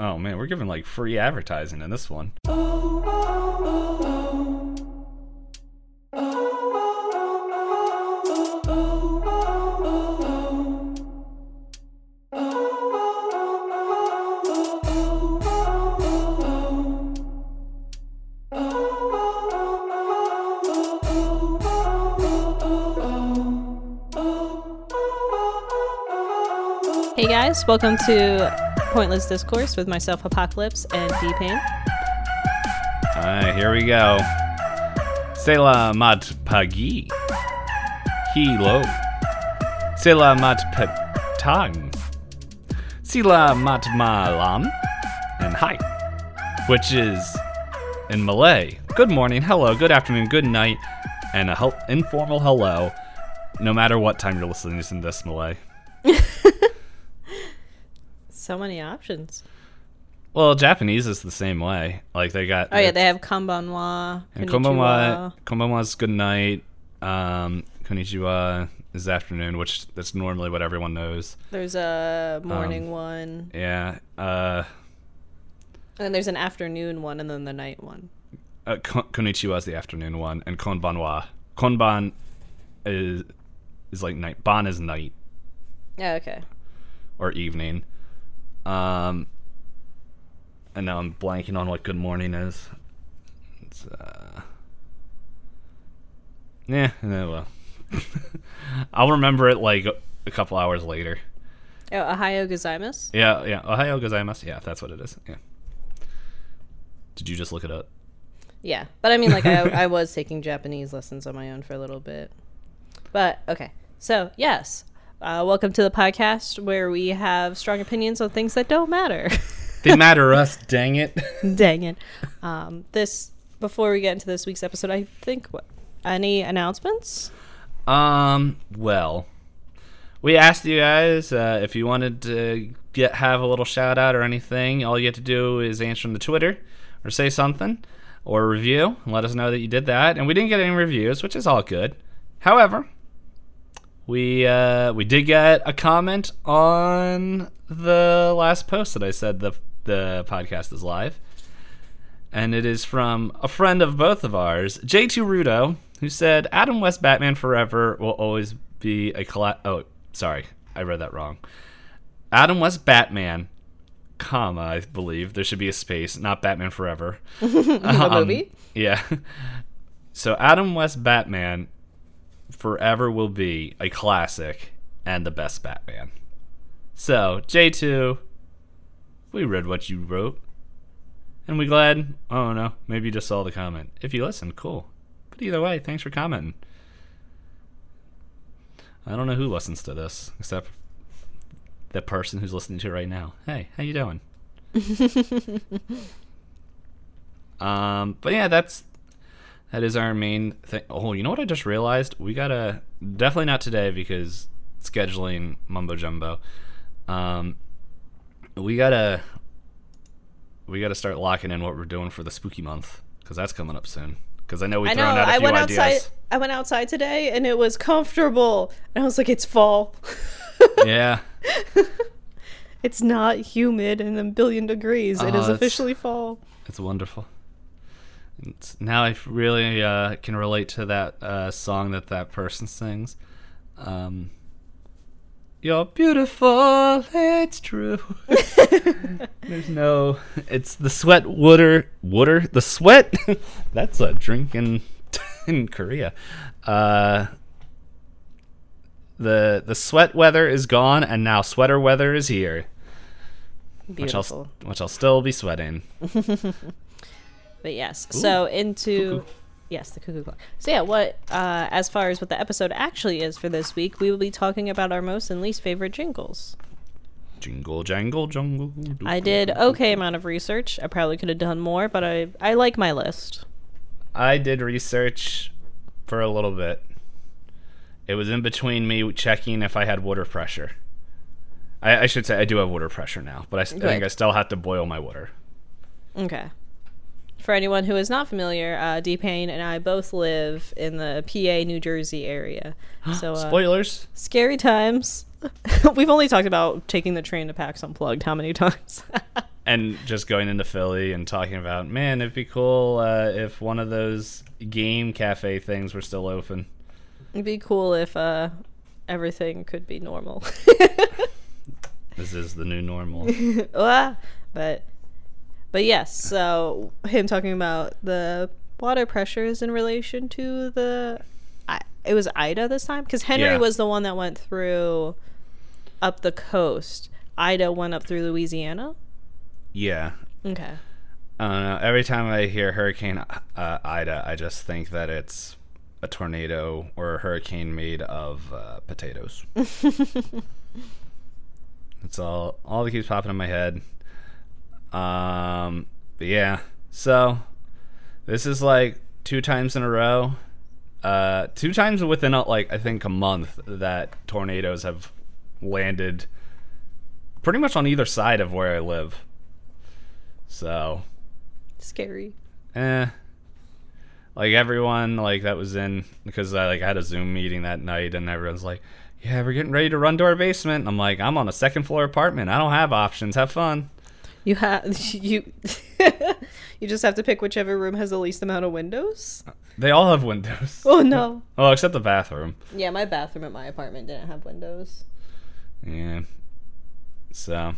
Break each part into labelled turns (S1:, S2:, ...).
S1: Oh man, we're giving like free advertising in this one.
S2: Hey guys, welcome to Pointless Discourse with myself, Apocalypse, and D Pain.
S1: All right, here we go. Sela mat pagi. Hilo. Sela mat petang. Sila mat malam. And hi. Which is in Malay. Good morning, hello, good afternoon, good night, and a hel- informal hello, no matter what time you're listening to this Malay.
S2: So many options.
S1: Well, Japanese is the same way. Like they got.
S2: Oh yeah, they have Kambanwa,
S1: And konbanwa, konbanwa is good night. Um, konnichiwa is afternoon, which that's normally what everyone knows.
S2: There's a morning
S1: Um,
S2: one,
S1: Yeah. Uh,
S2: and then there's an afternoon one, and then the night one.
S1: uh kon- konnichiwa is the afternoon one, and konbanwa. Konban is is like night. Ban is night
S2: Yeah, okay.
S1: or evening. Um, and now I'm blanking on what good morning is. It's uh, yeah, yeah, well, I'll remember it like a couple hours later.
S2: Oh, Ohayo gozaimasu.
S1: Yeah, yeah. Ohayo gozaimasu. Yeah, that's what it is. Yeah. Did you just look it up?
S2: Yeah, but I mean, like, I, I was taking Japanese lessons on my own for a little bit. But okay, so yes, uh, welcome to the podcast where we have strong opinions on things that don't matter.
S1: They matter us, dang it.
S2: Dang it. Um, this before we get into this week's episode, I think what any announcements?
S1: Um, well, we asked you guys uh, if you wanted to get have a little shout out or anything. All you have to do is answer on the Twitter or say something or review and let us know that you did that. And we didn't get any reviews, which is all good. However, we uh, we did get a comment on the last post that I said the the podcast is live. And it is from a friend of both of ours, J2 Rudo, who said Adam West Batman Forever will always be a colla- oh, sorry, I read that wrong. Adam West Batman, comma, I believe there should be a space, not Batman Forever.
S2: The
S1: Um,
S2: movie?
S1: Yeah. So Adam West Batman forever will be a classic and the best Batman. So, J2, we read what you wrote. And we glad, oh no, maybe you just saw the comment. If you listened, cool. But either way, thanks for commenting. I don't know who listens to this, except the person who's listening to it right now. Hey, how you doing? Um, but yeah, that's that is our main thing. Oh, you know what I just realized? We gotta definitely not today because scheduling mumbo jumbo. Um, we gotta we gotta start locking in what we're doing for the spooky month because that's coming up soon. Because I know we've
S2: I know.
S1: thrown out a
S2: I
S1: few
S2: went
S1: ideas.
S2: outside. I went outside today, and it was comfortable. And I was like, "It's fall.
S1: yeah,
S2: it's not humid and a billion degrees. it is officially fall."
S1: it's wonderful. It's, now I really uh, can relate to that uh, song that that person sings. Um, You're beautiful, it's true. There's no, it's the sweat water, water, the sweat. That's a drink in in Korea. Uh, the the sweat weather is gone, and now sweater weather is here. Which I'll,
S2: Beautiful.
S1: which I'll still be sweating.
S2: But yes, so into
S1: cuckoo.
S2: yes, the cuckoo clock. So yeah, what uh, as far as what the episode actually is for this week, we will be talking about our most and least favorite jingles.
S1: Jingle jangle jungle.
S2: I did okay amount of research. I probably could have done more, but I I like my list.
S1: I did research for a little bit. It was in between me checking if I had water pressure. I, I should say I do have water pressure now, but I think I still have to boil my water.
S2: Okay. For anyone who is not familiar, uh, D Payne and I both live in the PA, New Jersey area. So uh,
S1: Spoilers.
S2: scary times. We've only talked about taking the train to PAX Unplugged how many times?
S1: and just going into Philly and talking about, man, it'd be cool uh, if one of those game cafe things were still open.
S2: It'd be cool if uh, everything could be normal.
S1: This is the new normal.
S2: But but yes, so him talking about the water pressures in relation to the it was Ida this time because Henri
S1: Yeah.
S2: was the one that went through up the coast. Ida went up through Louisiana.
S1: yeah.
S2: Okay.
S1: I don't know. Every time I hear Hurricane uh, Ida, I just think that it's a tornado or a hurricane made of uh, potatoes. That's all. All that keeps popping in my head. Um, but yeah. So this is like two times in a row. Uh, two times within uh, like I think a month that tornadoes have landed pretty much on either side of where I live. So
S2: Scary.
S1: eh. Like everyone like that was in because I like had a Zoom meeting that night and everyone's like, Yeah, we're getting ready to run to our basement. And I'm like, I'm on a second floor apartment. I don't have options. Have fun.
S2: You have you you just have to pick whichever room has the least amount of windows.
S1: They all have windows.
S2: Oh no.
S1: Oh, except the bathroom.
S2: Yeah, my bathroom at my apartment didn't have windows.
S1: Yeah. So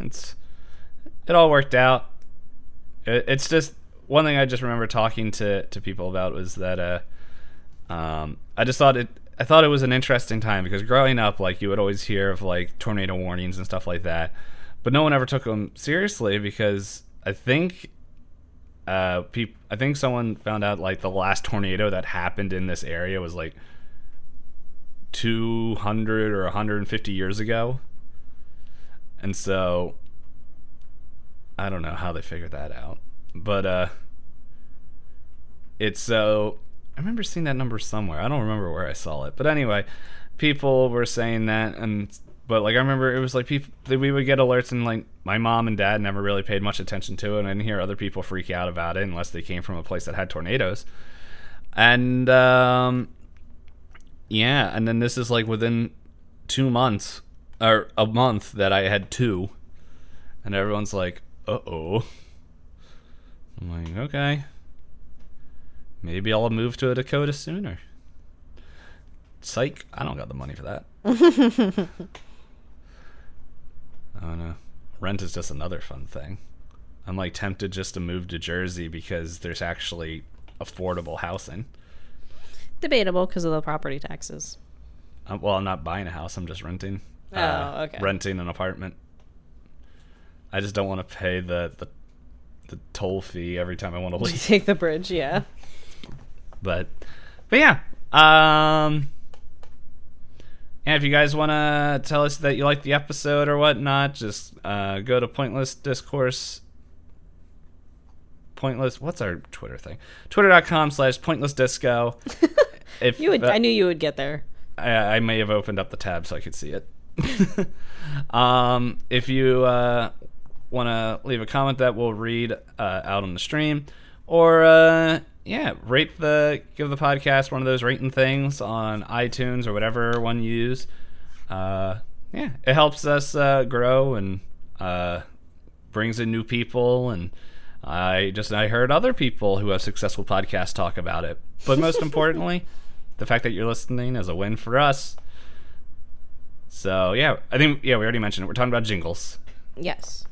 S1: it's it all worked out. It, it's just one thing I just remember talking to to people about was that uh um I just thought it I thought it was an interesting time because growing up like you would always hear of like tornado warnings and stuff like that. But no one ever took them seriously because I think uh peop- I think someone found out like the last tornado that happened in this area was like 200 or 150 years ago. And so I don't know how they figured that out. But uh it's so I remember seeing that number somewhere. I don't remember where I saw it. But anyway, people were saying that and but like I remember it was like people we would get alerts and like my mom and dad never really paid much attention to it and I didn't hear other people freak out about it unless they came from a place that had tornadoes. And um yeah, and then this is like within 2 months or a month that I had two and everyone's like, "Uh-oh." I'm like, "Okay. Maybe I'll move to a Dakota sooner." Psych, I don't got the money for that. I don't know. Rent is just another fun thing. I'm like tempted just to move to Jersey because there's actually affordable housing.
S2: Debatable because of the property taxes.
S1: Uh, well, I'm not buying a house. I'm just renting. uh,
S2: Oh, okay.
S1: Renting an apartment. I just don't want to pay the, the the toll fee every time I want to leave.
S2: take the bridge, yeah.
S1: But but yeah. Um and if you guys want to tell us that you like the episode or whatnot, just uh, go to Pointless Discourse. Pointless. What's our Twitter thing? Twitter.com slash Pointless Disco. if
S2: You would.
S1: uh,
S2: I knew you would get there.
S1: I, I may have opened up the tab so I could see it. um, if you uh, want to leave a comment that we'll read uh, out on the stream, or uh, yeah, rate the give the podcast one of those rating things on iTunes or whatever one you use. Uh, yeah, it helps us uh, grow and uh, brings in new people and. I just I heard other people who have successful podcasts talk about it. But most importantly, the fact that you're listening is a win for us. So yeah, I think yeah we already mentioned it. We're talking about jingles.
S2: Yes.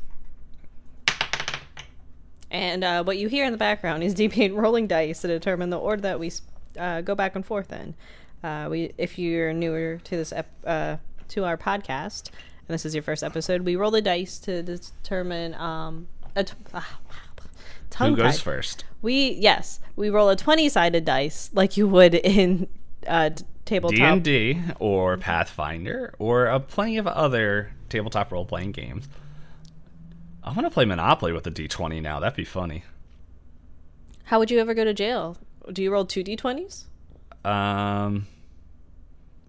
S2: And uh, what you hear in the background is DP rolling dice to determine the order that we uh, go back and forth in. Uh, we, if you're newer to this ep- uh, to our podcast, and this is your first episode, we roll the dice to determine um, a t- ah, tongue
S1: Who goes first?
S2: We yes, we roll a twenty-sided dice like you would in uh, tabletop.
S1: and D or Pathfinder or uh, plenty of other tabletop role playing games. I want to play Monopoly with a D twenty now. That'd be funny.
S2: How would you ever go to jail? Do you roll two d20s?
S1: Um.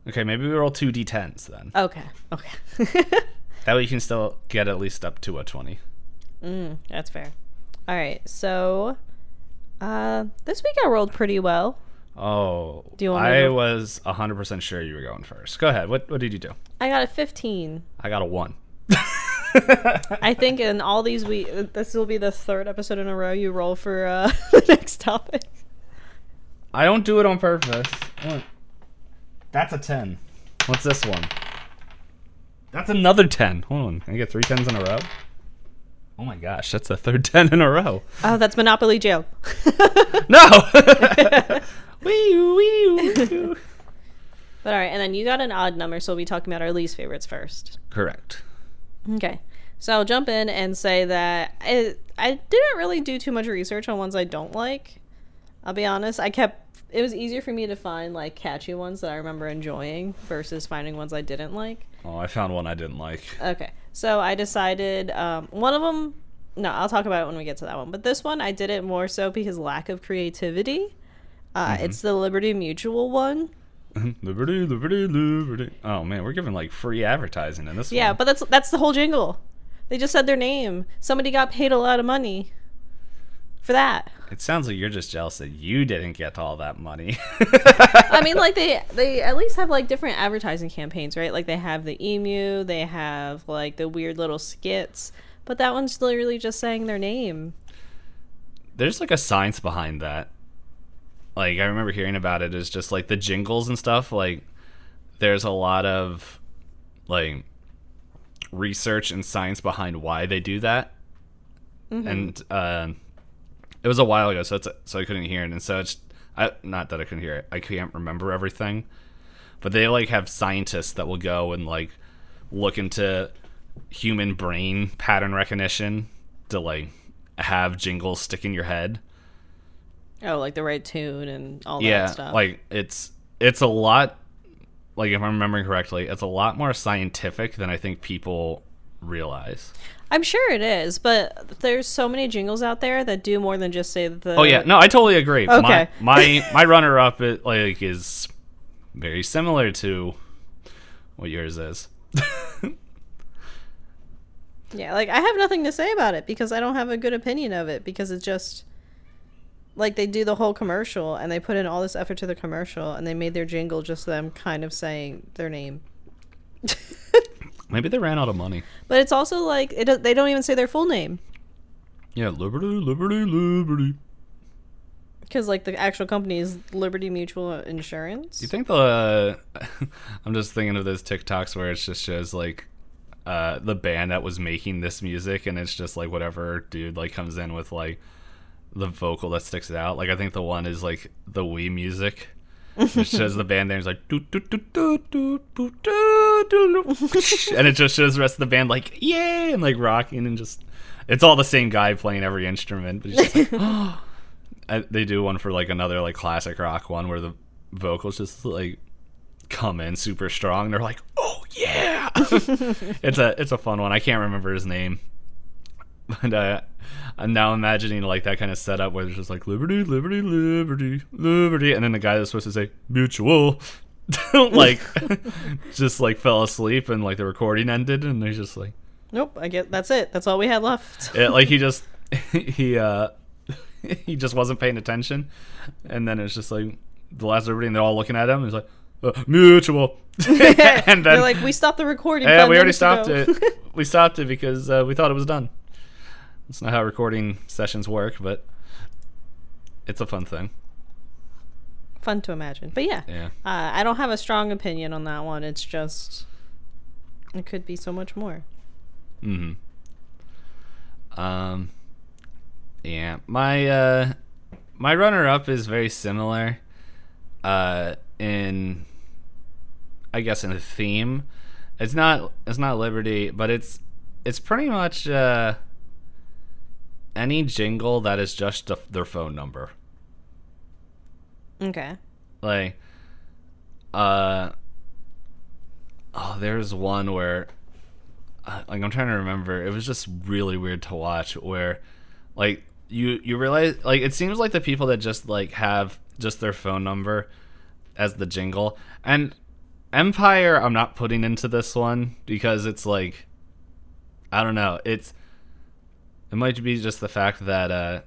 S1: Okay, maybe we roll two D10s then.
S2: Okay, okay.
S1: That way you can still get at least up to a twenty.
S2: Mm, that's fair. All right, so uh, this week I rolled pretty well.
S1: Oh,
S2: Do you want
S1: I
S2: to-
S1: was hundred percent sure you were going first. Go ahead. What what did you do?
S2: I got a 15.
S1: I got a one.
S2: I think in all these we this will be the third episode in a row you roll for uh, the next topic.
S1: I don't do it on purpose. What? That's a 10. What's this one? That's another 10. Hold on. Can I get three tens in a row? Oh my gosh, that's the third 10 in a row.
S2: Oh, that's Monopoly Joe.
S1: No! wee wee wee.
S2: But all right, and then you got an odd number, so we'll be talking about our least favorites first.
S1: Correct.
S2: Okay. So I'll jump in and say that I, I didn't really do too much research on ones I don't like. I'll be honest. I kept it was easier for me to find like catchy ones that I remember enjoying versus finding ones I didn't like.
S1: Oh, I found one I didn't like.
S2: Okay. So I decided um, one of them no, I'll talk about it when we get to that one. But this one I did it more so because lack of creativity. Uh, It's the Liberty Mutual one.
S1: Liberty, liberty, liberty. Oh man, we're giving like free advertising in this
S2: Yeah,
S1: one.
S2: but that's that's the whole jingle. They just said their name. Somebody got paid a lot of money for that.
S1: It sounds like you're just jealous that you didn't get all that money.
S2: I mean, like they they at least have like different advertising campaigns, right? Like they have the emu, they have like the weird little skits, but that one's literally just saying their name.
S1: There's like a science behind that. Like I remember hearing about it is just like the jingles and stuff like there's a lot of like research and science behind why they do that. And uh it was a while ago so it's so I couldn't hear it and so it's I not that I couldn't hear it. I can't remember everything. But they like have scientists that will go and like look into human brain pattern recognition to like have jingles stick in your head.
S2: Oh, like the right tune and all
S1: yeah,
S2: that stuff.
S1: like it's it's a lot like if I'm remembering correctly, it's a lot more scientific than I think people realize.
S2: I'm sure it is, but there's so many jingles out there that do more than just say the
S1: Oh yeah, no, I totally agree.
S2: Okay.
S1: My my, my runner up it like is very similar to what yours is.
S2: Yeah, like I have nothing to say about it because I don't have a good opinion of it because it just like they do the whole commercial and they put in all this effort to the commercial and they made their jingle just them kind of saying their name.
S1: Maybe they ran out of money.
S2: But it's also like it, they don't even say their full name
S1: Yeah, liberty, liberty, liberty.
S2: because like the actual company is Liberty Mutual Insurance.
S1: Do you think the? I'm just thinking of those TikToks where it just shows like uh, the band that was making this music, and it's just like whatever dude like comes in with like the vocal that sticks it out. Like I think the one is like the Wii music. It shows the band there. It's like doo, doo, doo, doo, doo, doo, doo, doo. and it just shows the rest of the band like yay and like rocking and just it's all the same guy playing every instrument. But just like, oh. I, they do one for like another like classic rock one where the vocals just like come in super strong. They're like, "Oh yeah!" it's a it's a fun one. I can't remember his name, but uh, I'm now imagining like that kind of setup where it's just like liberty, liberty, liberty, liberty, and then the guy that's supposed to say mutual. like just like fell asleep and like the recording ended and he's just like
S2: Nope, I get that's it. That's all we had left.
S1: it, like he just he uh he just wasn't paying attention and then it's just like the last liberty and they're all looking at him and he's like uh, mutual and then
S2: They're like, we stopped the recording.
S1: yeah we already stopped
S2: ago."
S1: it we stopped it because uh, we thought it was done that's not how recording sessions work but it's a fun thing
S2: Fun to imagine, but yeah,
S1: yeah
S2: uh, I don't have a strong opinion on that one. It's just it could be so much more.
S1: hmm Um. Yeah, my uh, my runner up is very similar. Uh, in I guess in the theme, it's not it's not Liberty, but it's it's pretty much uh any jingle that is just a, their phone number.
S2: Okay.
S1: like uh oh there's one where uh, like i'm trying to remember it was just really weird to watch where like you you realize like it seems like the people that just like have just their phone number as the jingle and empire i'm not putting into this one because it's like i don't know it's it might be just the fact that uh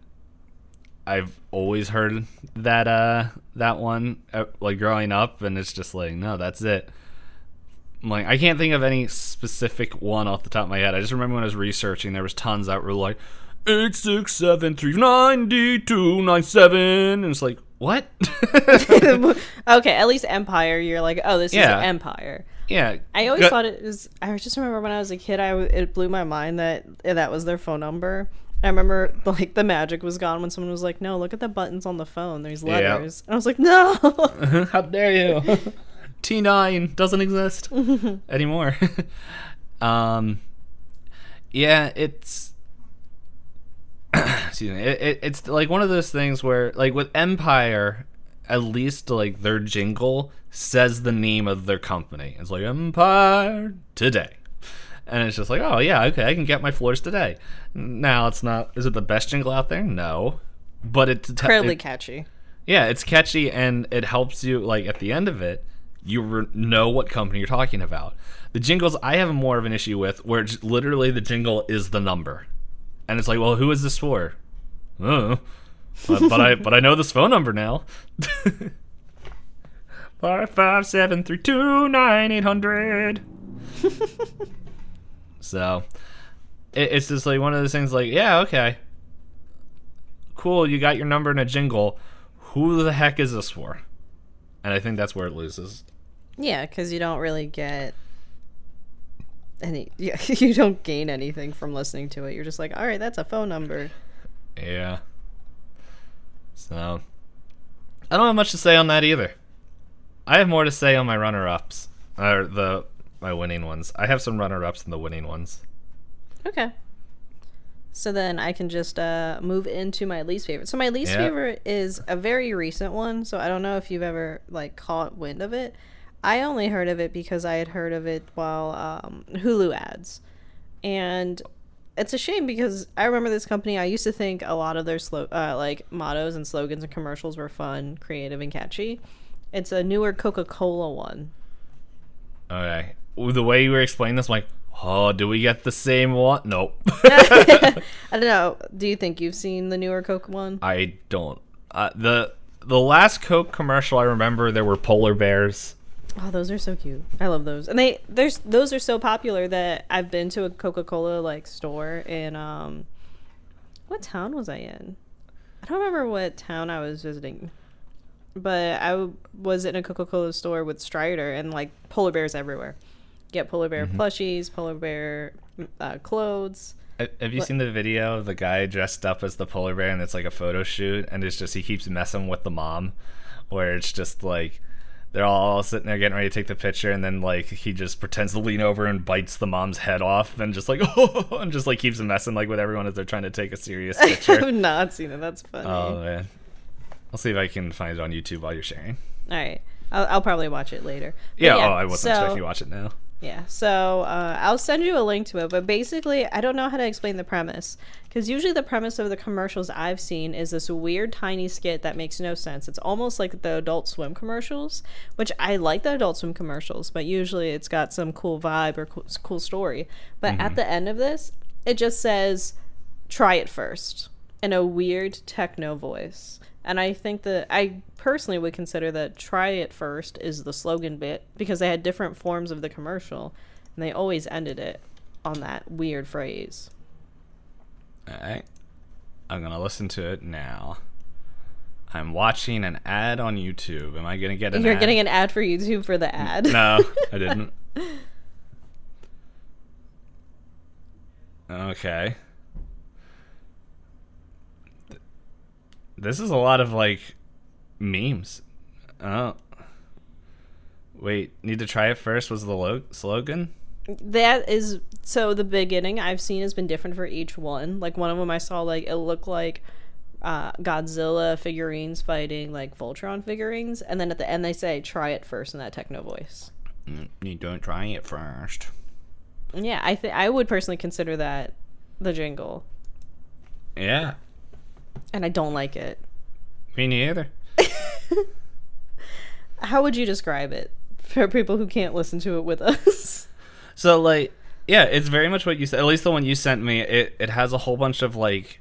S1: I've always heard that uh that one uh, like growing up and it's just like no that's it like I can't think of any specific one off the top of my head. I just remember when I was researching, there was tons that were like eight six seven three ninety two nine seven, and it's like what?
S2: okay, at least Empire. You're like, oh, this
S1: Yeah.
S2: is Empire.
S1: Yeah,
S2: I always
S1: Go-
S2: thought it was. I just remember when I was a kid, I it blew my mind that that was their phone number. I remember like the magic was gone when someone was like, "No, look at the buttons on the phone. There's
S1: Yeah.
S2: letters." And I was like, "No."
S1: How dare you? T9 doesn't exist anymore. um, yeah, it's. excuse me. It, it, it's like one of those things where, like with Empire, at least like their jingle says the name of their company. It's like Empire today. And it's just like, oh yeah, okay, I can get my floors today. Now it's not. Is it the best jingle out there? No, but it's
S2: Incredibly
S1: it-
S2: catchy.
S1: yeah, it's catchy and it helps you. Like at the end of it, you re- know what company you're talking about. The jingles I have more of an issue with, where literally the jingle is the number, and it's like, well, who is this for? Uh, But, but I but I know this phone number now. Five five seven three two nine eight hundred. So, it, it's just like one of those things. Like, yeah, okay, cool, you got your number in a jingle. Who the heck is this for? And I think that's where it loses.
S2: Yeah, because you don't really get any. Yeah, you don't gain anything from listening to it. You're just like, all right, that's a phone number.
S1: Yeah. So, I don't have much to say on that either. I have more to say on my runner-ups or the my winning ones. I have some runner-ups and the winning ones.
S2: Okay. So then I can just uh, move into my least favorite. So my least
S1: Yeah.
S2: favorite is a very recent one. So I don't know if you've ever like caught wind of it. I only heard of it because I had heard of it while um, Hulu ads, and it's a shame because I remember this company. I used to think a lot of their slo- uh, like mottos and slogans and commercials were fun, creative, and catchy. It's a newer Coca Cola one.
S1: Okay. The way you were explaining this, I'm like, oh, do we get the same one? Nope.
S2: I don't know. Do you think you've seen the newer Coke one?
S1: I don't. Uh, the the last Coke commercial I remember, there were polar bears.
S2: Oh, those are so cute. I love those. And they there's those are so popular that I've been to a Coca-Cola like store in um what town was I in? I don't remember what town I was visiting. But I w- was in a Coca-Cola store with Strider and like polar bears everywhere. Get polar bear plushies, polar bear uh, clothes.
S1: Have you seen the video of the guy dressed up as the polar bear and it's like a photo shoot and it's just he keeps messing with the mom where it's just like they're all sitting there getting ready to take the picture and then like he just pretends to lean over and bites the mom's head off and just like oh and just like keeps messing like with everyone as they're trying to take a serious picture.
S2: I've not seen it. That's funny.
S1: oh man. I'll see if I can find it on YouTube while you're sharing.
S2: All right. I'll, I'll probably watch it later. But
S1: Yeah, oh I wasn't
S2: so-
S1: expecting you to watch it now.
S2: Yeah, so uh, I'll send you a link to it, but basically, I don't know how to explain the premise because usually the premise of the commercials I've seen is this weird tiny skit that makes no sense. It's almost like the Adult Swim commercials, which I like the Adult Swim commercials, but usually it's got some cool vibe or cool, cool story. But at the end of this, it just says, "Try it first in a weird techno voice. And I think that I personally would consider that try it first is the slogan bit because they had different forms of the commercial and they always ended it on that weird phrase.
S1: Alright. I'm gonna listen to it now. I'm watching an ad on YouTube. Am I gonna get an
S2: You're
S1: ad?
S2: getting an ad for YouTube for the ad.
S1: No, I didn't. Okay. This is a lot of like memes. Oh. Wait, need to try it first was the lo- slogan?
S2: that is so the beginning I've seen has been different for each one. Like one of them I saw like it looked like uh, Godzilla figurines fighting like Voltron figurines, and then at the end they say try it first in that techno voice.
S1: Mm, You don't try it first.
S2: Yeah, I think I would personally consider that the jingle,
S1: Yeah,
S2: and I don't like it.
S1: me neither.
S2: How would you describe it for people who can't listen to it with us?
S1: So like yeah, it's very much what you said. At least the one you sent me, it it has a whole bunch of like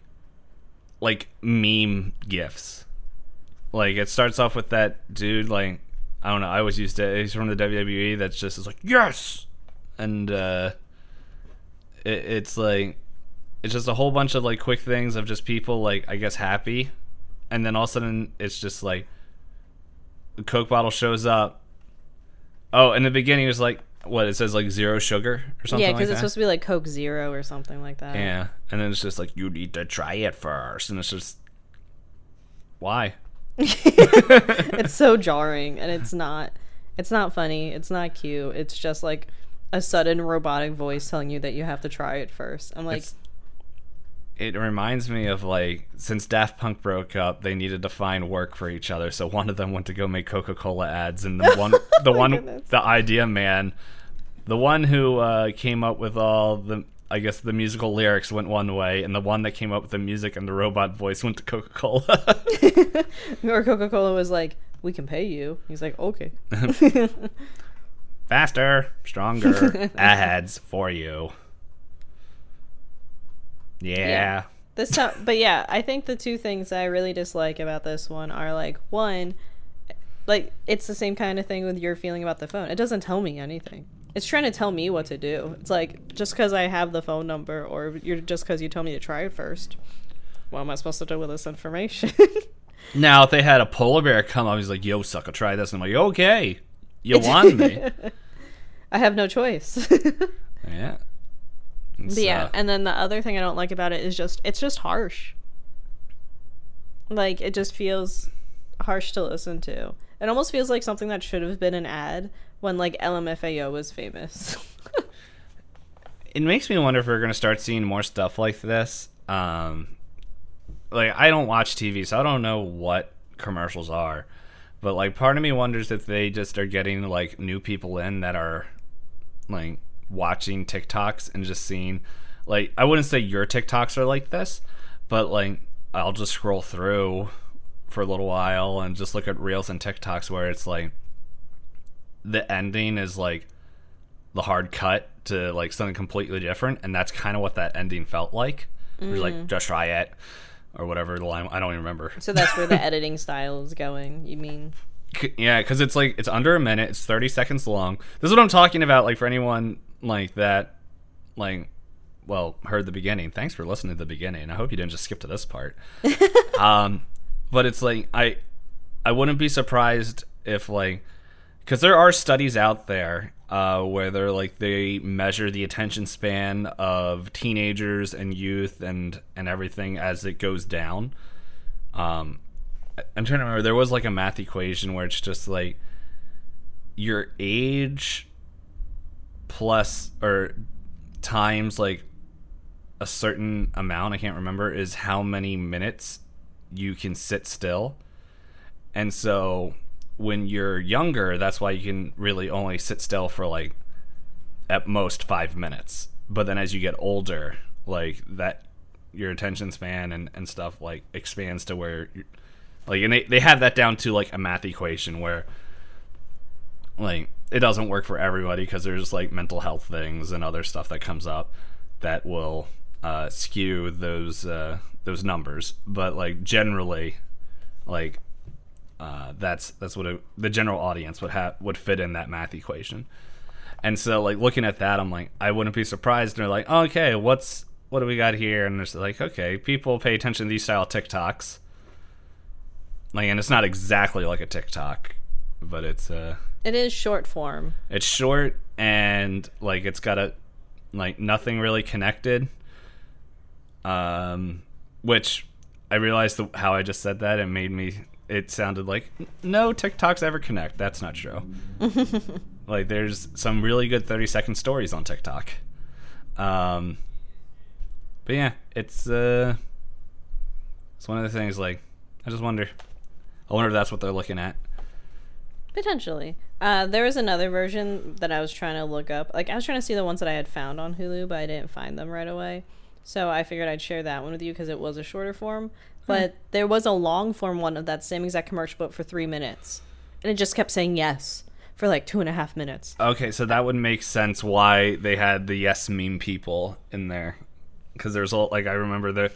S1: like meme gifs. Like it starts off with that dude like I don't know. I always used to. He's from the WWE. That's just is like yes, and uh, it, it's like it's just a whole bunch of like quick things of just people like I guess happy, and then all of a sudden it's just like the Coke bottle shows up. Oh, in the beginning it was like what it says like zero sugar or something.
S2: yeah,
S1: like
S2: because
S1: that.
S2: it's supposed to be like Coke Zero or something like that.
S1: Yeah, and then it's just like you need to try it first, and it's just why?
S2: it's so jarring and it's not it's not funny it's not cute it's just like a sudden robotic voice telling you that you have to try it first i'm like
S1: It's- It reminds me of like since Daft Punk broke up, they needed to find work for each other. So one of them went to go make Coca Cola ads, and the one, the one,
S2: goodness.
S1: the idea man, the one who uh, came up with all the, I guess the musical lyrics went one way, and the one that came up with the music and the robot voice went to Coca Cola.
S2: or coca-cola was like we can pay you he's like okay
S1: Faster, stronger ads for you. Yeah.
S2: Yeah. this time but yeah i think the two things i really dislike about this one are like one like it's the same kind of thing with your feeling about the phone it doesn't tell me anything it's trying to tell me what to do it's like just because i have the phone number or you're just because you told me to try it first what am i supposed to do with this information
S1: Now, if they had a polar bear come up, he's like, "Yo, sucker, try this," and I'm like, "Okay, you want me."
S2: I have no choice.
S1: yeah.
S2: But yeah, and then the other thing I don't like about it is just it's just harsh. Like it just feels harsh to listen to. It almost feels like something that should have been an ad when like LMFAO was famous.
S1: it makes me wonder if we're gonna start seeing more stuff like this. Um, like I don't watch TV, so I don't know what commercials are. But like, part of me wonders if they just are getting like new people in that are like watching TikToks and just seeing like I wouldn't say your TikToks are like this, but like I'll just scroll through for a little while and just look at reels and TikToks where it's like the ending is like the hard cut to like something completely different, and that's kind of what that ending felt like. It was like mm. just try it or whatever the line. I don't even remember.
S2: so that's where the editing style is going. You mean?
S1: Yeah, because it's like it's under a minute. It's thirty seconds long. This is what I'm talking about. Like for anyone like that, like well, heard the beginning. Thanks for listening to the beginning. I hope you didn't just skip to this part. um, but it's like I, I wouldn't be surprised if like, because there are studies out there uh, where they're like they measure the attention span of teenagers and youth and and everything as it goes down. Um, I'm trying to remember. There was like a math equation where it's just like your age plus or times like a certain amount i can't remember is how many minutes you can sit still. And so when you're younger that's why you can really only sit still for like at most five minutes. But then as you get older like that your attention span and, and stuff like expands to where like and they, they have that down to like a math equation where like it doesn't work for everybody because there's like mental health things and other stuff that comes up that will uh, skew those uh, those numbers. But like generally, like uh, that's that's what a, the general audience would have would fit in that math equation. And so like looking at that, I'm like, I wouldn't be surprised. And they're like, okay, what's what do we got here? And it's like, okay, people pay attention to these style TikToks. Like, and it's not exactly like a TikTok, but it's uh
S2: It is short form.
S1: it's short and like it's got a like nothing really connected. Um, which I realized the, how I just said that it made me. It sounded like no TikToks ever connect. That's not true. like there's some really good 30 second stories on TikTok. Um, but yeah, it's uh, it's one of the things. Like I just wonder. I wonder if that's what they're looking at.
S2: Potentially. Uh, there was another version that I was trying to look up. Like I was trying to see the ones that I had found on Hulu, but I didn't find them right away. So I figured I'd share that one with you because it was a shorter form. But there was a long form one of that same exact commercial, but for three minutes, and it just kept saying yes for like two and a half minutes.
S1: Okay, so that would make sense why they had the yes meme people in there, because there's a like I remember the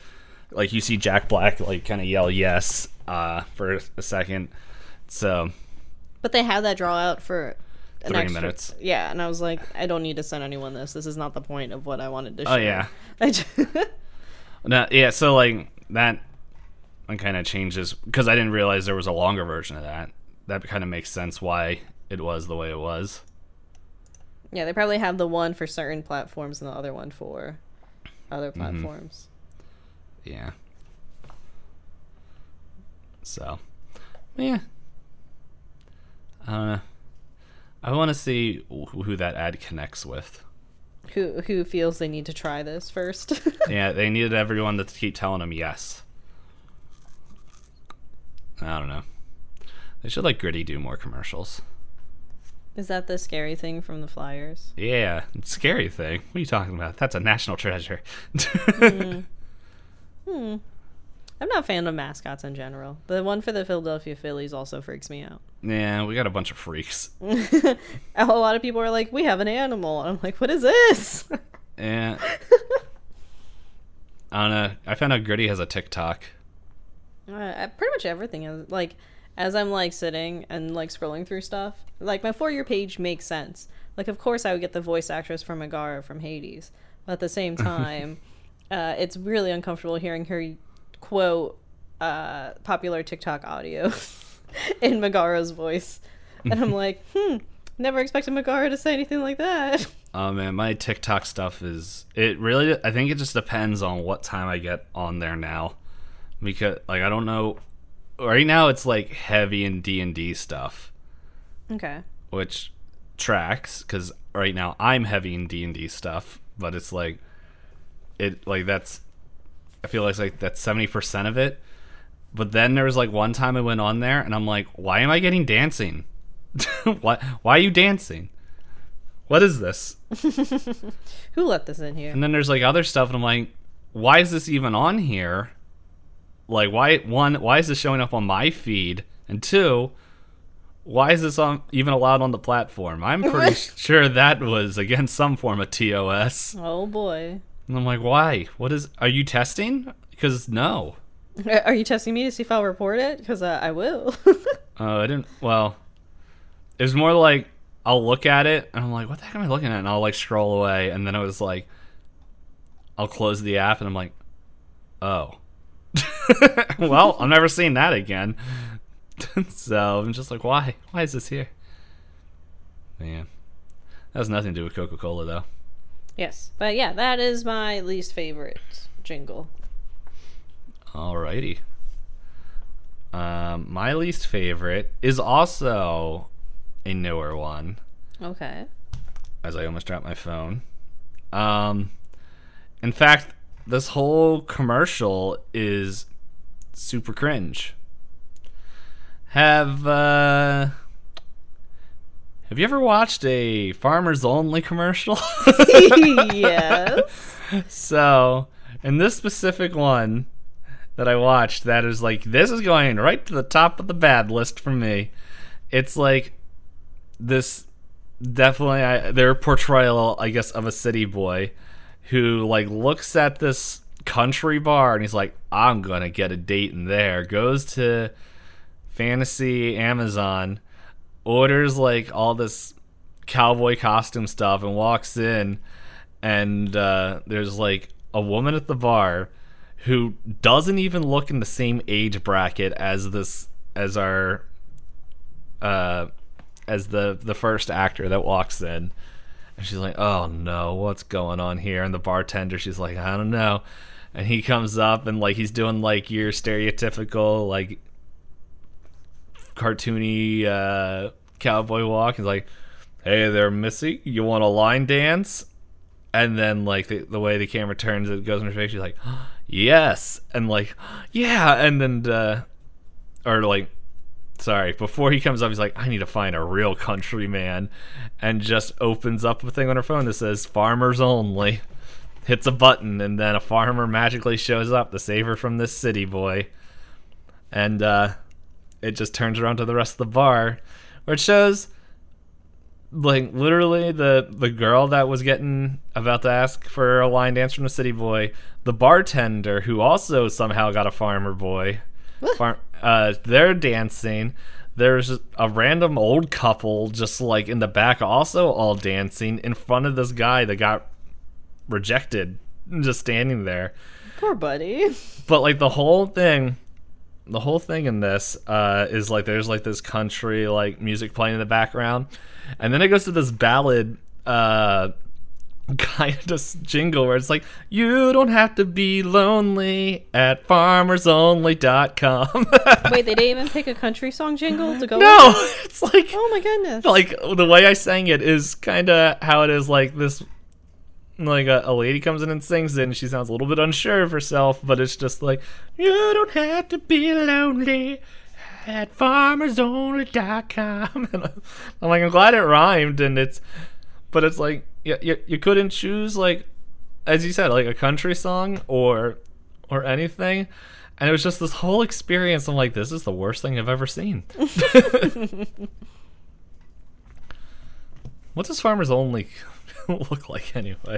S1: like you see Jack Black like kind of yell yes uh, for a second. So
S2: But they had that draw out for an
S1: Three
S2: extra,
S1: minutes.
S2: Yeah, and I was like, I don't need to send anyone this. This is not the point of what I wanted to show.
S1: Oh yeah.
S2: I ju-
S1: No, yeah, so like that kind of changes because I didn't realize there was a longer version of that. That kind of makes sense why it was the way it was.
S2: yeah, they probably have the one for certain platforms and the other one for
S1: Mm-hmm.
S2: other platforms.
S1: Yeah. So, yeah. I don't know. I want to see who that ad connects with.
S2: Who who feels they need to try this first?
S1: Yeah, they needed everyone to keep telling them yes. I don't know. They should let Gritty do more commercials.
S2: is that the scary thing from the flyers?
S1: Yeah, scary thing. What are you talking about? That's a national treasure. Hmm. Hmm.
S2: I'm not a fan of mascots in general. The one for the Philadelphia Phillies also freaks me out.
S1: yeah, we got a bunch of freaks.
S2: a lot of people are like, "We have an animal," and I'm like, "What is this?"
S1: Yeah. I don't know. I found out Gritty has a TikTok.
S2: Uh, pretty much everything is like, as I'm like sitting and like scrolling through stuff, like my for your page makes sense. Like, of course, I would get the voice actress from Megara from Hades, but at the same time, uh, it's really uncomfortable hearing her quote uh, popular TikTok audio in Megara's voice, and I'm like, hmm, never expected Megara to say anything like that.
S1: Oh man, my TikTok stuff is it really I think it just depends on what time I get on there now. Because like I don't know right now it's like heavy in D&D stuff,
S2: okay.
S1: which tracks cuz right now I'm heavy in D&D stuff, but it's like it like that's I feel like like that's 70% of it. But then there was like one time I went on there and I'm like, why am I getting dancing? why why are you dancing? What is this?
S2: Who let this in here?
S1: And then there's like other stuff, and I'm like, why is this even on here? Like, why one? Why is this showing up on my feed? And two, why is this on even allowed on the platform? I'm pretty sure that was against some form of TOS.
S2: Oh boy.
S1: And I'm like, why? What is? Are you testing? Because no.
S2: Are you testing me to see if I'll report it? Because uh, I will.
S1: Uh, I didn't. Well, it was more like I'll look at it and I'm like, what the heck am I looking at? And I'll like scroll away, and then it was like, I'll close the app, and I'm like, oh, well, I'm never seeing that again. so I'm just like, why? Why is this here? Man, that has nothing to do with Coca Cola though.
S2: Yes, but yeah, that is my least favorite jingle.
S1: Alrighty. Um, my least favorite is also a newer one.
S2: Okay.
S1: as I almost dropped my phone. Um, in fact, this whole commercial is super cringe. Have uh, have you ever watched a Farmers Only commercial?
S2: yes.
S1: so, in this specific one that I watched, that is like this is going right to the top of the bad list for me. It's like this definitely I, their portrayal, I guess, of a city boy who like looks at this country bar and he's like, "I'm gonna get a date in there." Goes to Fantasy Amazon, orders like all this cowboy costume stuff, and walks in, and uh, there's like a woman at the bar who doesn't even look in the same age bracket as this as our uh as the the first actor that walks in. And she's like oh no what's going on here? And the bartender she's like i don't know. And he comes up and like he's doing like your stereotypical like cartoony uh cowboy walk he's like hey there missy you want a line dance? And then like the, the way the camera turns it goes in her face she's like yes. And like yeah. And then uh or like sorry before he comes up he's like i need to find a real country man. And just opens up a thing on her phone that says farmers only. Hits a button and then a farmer magically shows up to save her from this city boy. And uh it just turns around to the rest of the bar where it shows like literally the the girl that was getting about to ask for a line dance from the city boy the bartender who also somehow got a farmer boy farm uh they're dancing. There's a random old couple just like in the back also all dancing in front of this guy that got rejected just standing there.
S2: Poor buddy.
S1: but like the whole thing the whole thing in this uh is like there's like this country like music playing in the background and then it goes to this ballad uh kind of jingle where it's like you don't have to be lonely at farmersonly.com
S2: Wait, they didn't even pick a country song jingle to go.
S1: no
S2: With it?
S1: it's like
S2: Oh my goodness.
S1: like the way I sang it is kind of how it is like this like a, a lady comes in and sings it and she sounds a little bit unsure of herself but it's just like you don't have to be lonely at farmersonly.com and I'm like I'm glad it rhymed and it's but it's like you, you, you couldn't choose like as you said like a country song or or anything. And it was just this whole experience. I'm like this is the worst thing I've ever seen. What does Farmers Only look like anyway?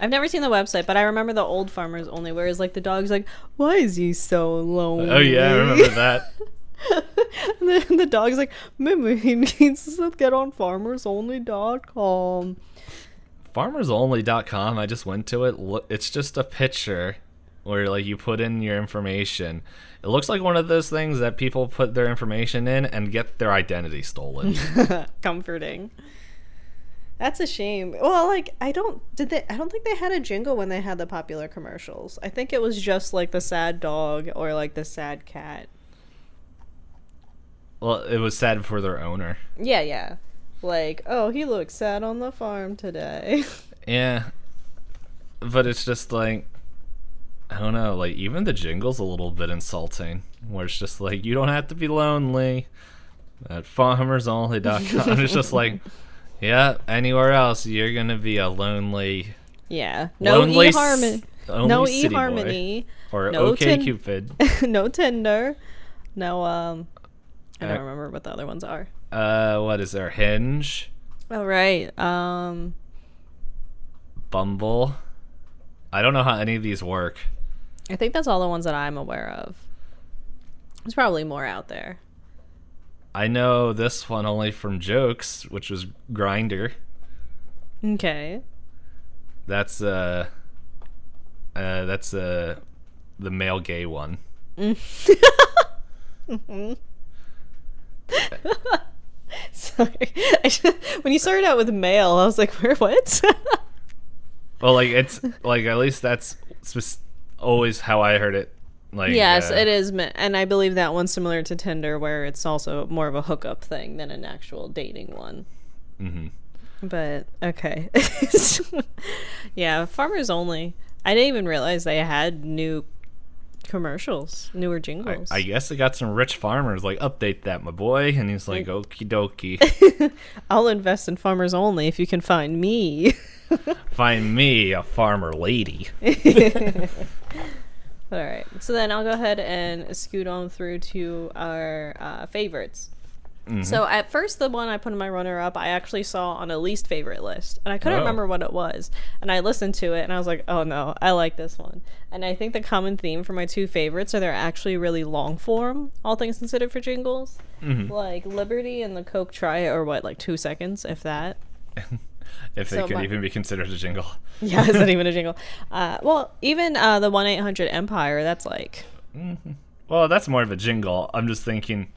S2: I've never seen the website, but I remember the old farmers only, where it's like the dog's like, "Why is he so lonely?"
S1: Oh yeah, I remember that.
S2: and then the dog's like, "Maybe he needs to get on farmersonly.com."
S1: FarmersOnly.com. I just went to it. It's just a picture where like you put in your information. It looks like one of those things that people put their information in and get their identity stolen.
S2: Comforting. That's a shame. Well, like I don't did they I don't think they had a jingle when they had the popular commercials. I think it was just like the sad dog or like the sad cat.
S1: well, it was sad for their owner.
S2: Yeah, yeah. Like, oh, he looks sad on the farm today.
S1: Yeah, but it's just like I don't know. Like even the jingle's a little bit insulting. Where it's just like you don't have to be lonely at farmersonly.com. it's just like, yeah, anywhere else you're gonna be a lonely,
S2: yeah. No
S1: lonely
S2: e harmony. No e harmony,
S1: or
S2: no
S1: OK
S2: tin-
S1: Cupid.
S2: no Tinder. No um I don't
S1: Uh,
S2: remember what the other ones are.
S1: Uh, what is there? Hinge,
S2: Oh right. Um
S1: Bumble. I don't know how any of these work.
S2: I think that's all the ones that I'm aware of. There's probably more out there.
S1: I know this one only from jokes, which was Grindr.
S2: Okay.
S1: That's uh, uh, that's uh, the male gay one.
S2: Sorry. Should- when you started out with male, I was like, where what?
S1: Well, like it's like at least that's always how I heard it. Like
S2: yes,
S1: uh,
S2: it is and I believe that one's similar to Tinder where it's also more of a hookup thing than an actual dating one.
S1: mhm.
S2: But okay. yeah, farmers only. I didn't even realize they had new commercials, newer
S1: I,
S2: jingles.
S1: I guess they got some rich farmers like update that, my boy, and he's like, okie dokie,
S2: I'll invest in farmers only if you can find me.
S1: find me a farmer lady.
S2: All right. So then I'll go ahead and scoot on through to our uh, favorites.
S1: Mm-hmm.
S2: So at first, the one I put in my runner up, I actually saw on a least favorite list, and I couldn't
S1: Oh.
S2: remember what it was. And I listened to it, and I was like, "Oh no, I like this one." And I think the common theme for my two favorites are they're actually really long form, all things considered, for jingles.
S1: Mm-hmm.
S2: Like Liberty and the Coke Try are what, like two seconds, if that.
S1: If they
S2: So
S1: could
S2: my-
S1: even be considered a jingle.
S2: Yeah, is that even a jingle? Uh, well, even uh, the one eight hundred Empire, that's like
S1: Well, that's more of a jingle. I'm just thinking,